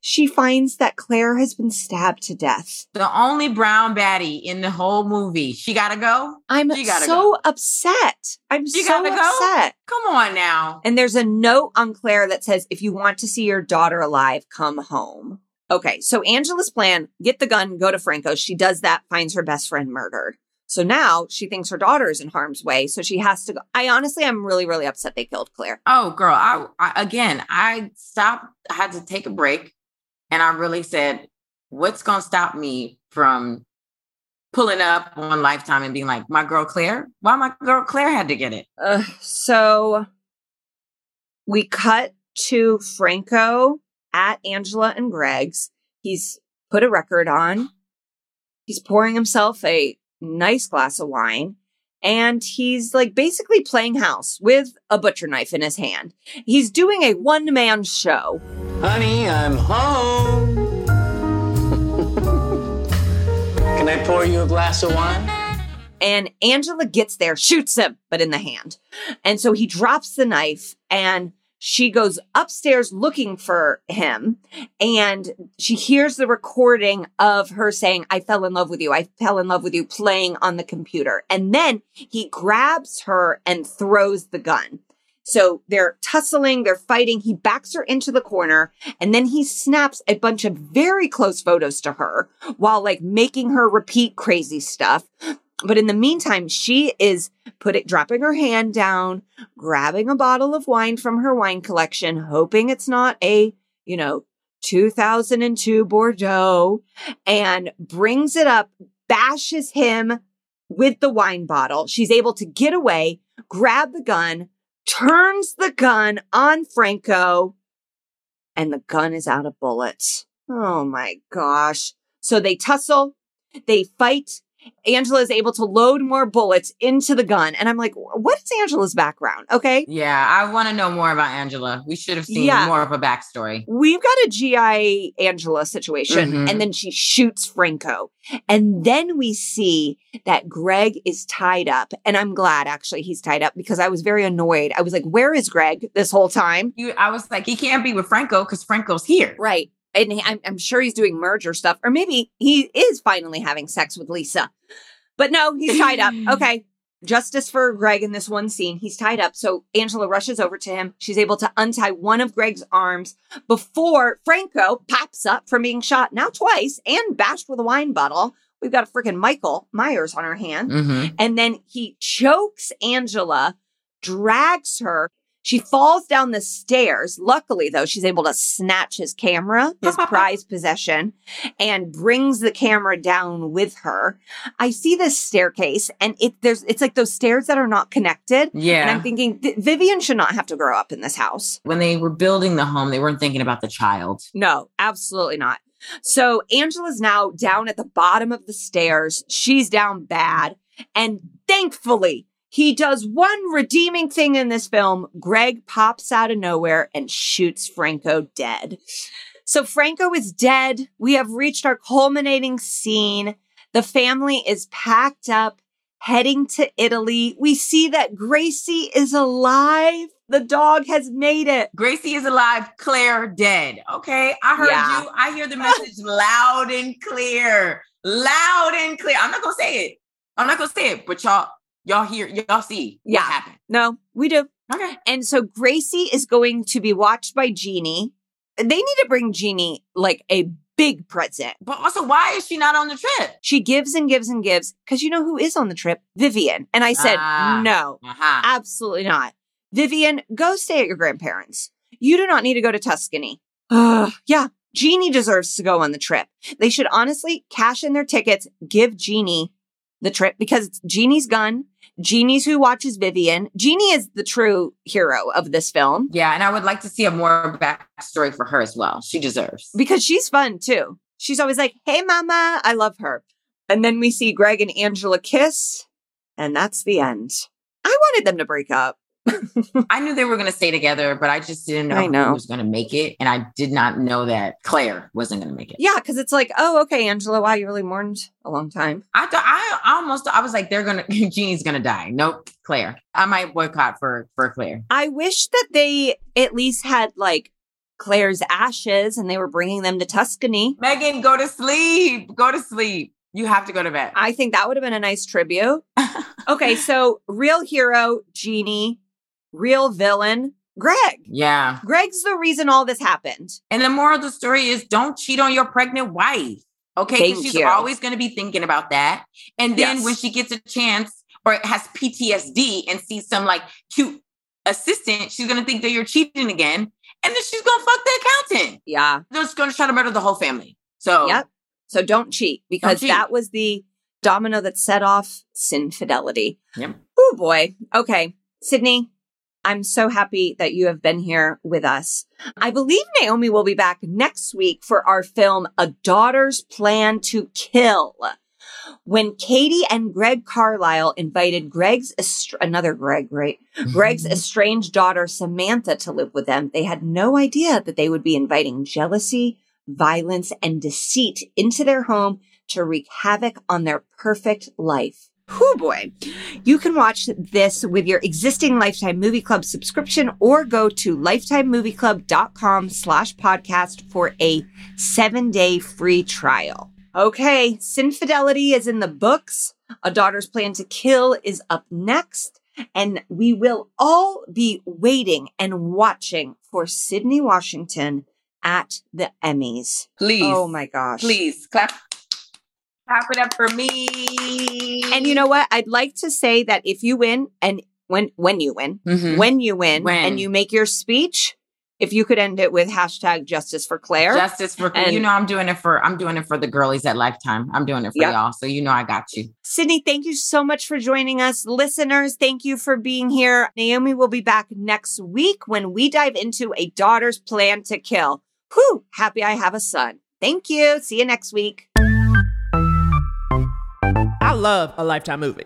She finds that Claire has been stabbed to death. The only brown baddie in the whole movie. She gotta go. I'm gotta so go. upset. I'm She so gotta go? upset. Come on now. And there's a note on Claire that says, if you want to see your daughter alive, come home. Okay, so Angela's plan, get the gun, go to Franco. She does that, finds her best friend murdered. So now she thinks her daughter is in harm's way, so she has to go. I honestly, I'm really, really upset they killed Claire. Oh, girl, I, I again, I stopped. I had to take a break, and I really said, "What's gonna stop me from pulling up on Lifetime and being like, my girl Claire? Why my girl Claire had to get it? Uh, so we cut to Franco at Angela and Greg's. He's put a record on. He's pouring himself a nice glass of wine. And he's like basically playing house with a butcher knife in his hand. He's doing a one man show. Honey, I'm home. <laughs> Can I pour you a glass of wine? And Angela gets there, shoots him, but in the hand. And so he drops the knife and she goes upstairs looking for him. And she hears the recording of her saying, I fell in love with you. I fell in love with you playing on the computer. And then he grabs her and throws the gun. So they're tussling, they're fighting. He backs her into the corner and then he snaps a bunch of very close photos to her while like making her repeat crazy stuff. But in the meantime, she is putting, dropping her hand down, grabbing a bottle of wine from her wine collection, hoping it's not a, you know, 2002 Bordeaux and brings it up, bashes him with the wine bottle. She's able to get away, grab the gun, turns the gun on Franco, and the gun is out of bullets. Oh my gosh. So they tussle, they fight. Angela is able to load more bullets into the gun. And I'm like, what is Angela's background? Okay. Yeah, I want to know more about Angela. We should have seen Yeah. more of a backstory. We've got a GI Angela situation, Mhm. and then she shoots Franco. And then we see that Greg is tied up. And I'm glad actually he's tied up because I was very annoyed. I was like, where is Greg this whole time? You, I was like, he can't be with Franco because Franco's here. Right. And he- I'm, I'm sure he's doing merger stuff, or maybe he is finally having sex with Lisa. But no, he's tied up. <laughs> Okay. justice for Greg in this one scene. He's tied up. So Angela rushes over to him. She's able to untie one of Greg's arms before Franco pops up from being shot now twice and bashed with a wine bottle. We've got a freaking Michael Myers on our hand. Mhm. And then he chokes Angela, drags her. She falls down the stairs. Luckily, though, she's able to snatch his camera, his <laughs> prized possession, and brings the camera down with her. I see this staircase, and it there's it's like those stairs that are not connected. Yeah. and I'm thinking "Vi- Vivian should not have to grow up in this house. When they were building the home, they weren't thinking about the child. No, absolutely not. So Angela's now down at the bottom of the stairs. She's down bad. And thankfully, he does one redeeming thing in this film. Greg pops out of nowhere and shoots Franco dead. So Franco is dead. We have reached our culminating scene. The family is packed up, heading to Italy. We see that Gracie is alive. The dog has made it. Gracie is alive, Claire dead. Okay, I heard Yeah. you. I hear the message loud and clear, loud and clear. I'm not gonna say it. I'm not gonna say it, but y'all, y'all hear, y'all see Yeah. what happened. No, we do. Okay. And so Gracie is going to be watched by Jeannie. They need to bring Jeannie like a big present. But also, why is she not on the trip? She gives and gives and gives because you know who is on the trip? Vivian. And I said, Ah. no, Uh-huh. absolutely not. Vivian, go stay at your grandparents. You do not need to go to Tuscany. Ugh, yeah, Jeannie deserves to go on the trip. They should honestly cash in their tickets, give Jeannie the trip because it's Jeannie's gun. Jeannie's who watches Vivian. Jeannie is the true hero of this film Yeah, and I would like to see a more backstory for her as well. She deserves. because she's fun too. She's always like, hey, mama, I love her. And then we see Greg and Angela kiss, and that's the end. I wanted them to break up. <laughs> I knew they were going to stay together, but I just didn't know, I know. who was going to make it, and I did not know that Claire wasn't going to make it. Yeah, because it's like, oh, okay, Angela, wow, you really mourned a long time. I thought I almost I was like they're gonna <laughs> Jeannie's gonna die. Nope, Claire. I might boycott for for Claire. I wish that they at least had like Claire's ashes and they were bringing them to Tuscany. Megan, go to sleep. Go to sleep. You have to go to bed. I think that would have been a nice tribute. <laughs> okay, so real hero, Jeannie, real villain, Greg. Yeah. Greg's the reason all this happened. And the moral of the story is don't cheat on your pregnant wife. Okay. She's you. always going to be thinking about that. And then Yes. when she gets a chance or has PTSD and sees some like cute assistant, she's going to think that you're cheating again. And then she's going to fuck the accountant. Yeah. They're just going to try to murder the whole family. So, Yep. So don't cheat because cheat. that was the domino that set off sin fidelity. Yep. Oh boy. Okay. Sydney, I'm so happy that you have been here with us. I believe Naomi will be back next week for our film, A Daughter's Plan to Kill. When Katie and Greg Carlisle invited Greg's, another Greg, right? <laughs> Greg's estranged daughter, Samantha, to live with them, they had no idea that they would be inviting jealousy, violence, and deceit into their home to wreak havoc on their perfect life. Whew boy. You can watch this with your existing Lifetime Movie Club subscription or go to lifetimemovieclub.com slash podcast for a seven day free trial. Okay, Sin Fidelity is in the books. A Daughter's Plan to Kill is up next. And we will all be waiting and watching for Sydney Washington at the Emmys. Please. Oh my gosh. please clap. Clap it up for me. And you know what? I'd like to say that if you win and when when you win, Mhm. when you win When. and you make your speech, if you could end it with hashtag justice for Claire. Justice for And- you know I'm doing it for I'm doing it for the girlies at Lifetime. I'm doing it for Yep. y'all, so you know I got you. Sydney, thank you so much for joining us. Listeners, thank you for being here. Naomi will be back next week when we dive into a daughter's plan to kill. Whew, happy I have a son. Thank you. See you next week. I love a Lifetime movie.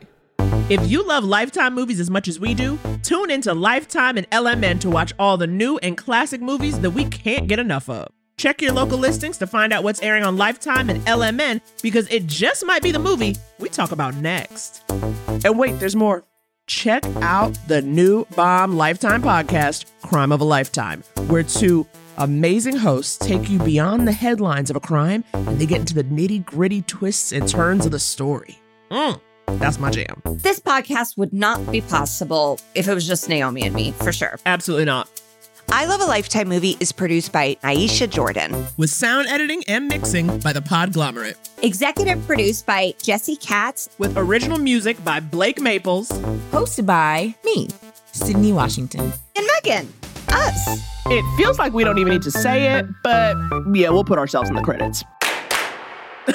If you love Lifetime movies as much as we do, tune into Lifetime and LMN to watch all the new and classic movies that we can't get enough of. Check your local listings to find out what's airing on Lifetime and LMN because it just might be the movie we talk about next. And wait, there's more. Check out the new Bomb Lifetime podcast, Crime of a Lifetime, where two amazing hosts take you beyond the headlines of a crime and they get into the nitty gritty twists and turns of the story. Mm. That's my jam. This podcast would not be possible if it was just Naomi and me, for sure. Absolutely not. I Love a Lifetime movie is produced by Aisha Jordan. With sound editing and mixing by the Podglomerate. Executive produced by Jesse Katz. With original music by Blake Maples. Hosted by me, Sydney Washington. And Megan. Us. It feels like we don't even need to say it, but yeah, we'll put ourselves in the credits. <laughs>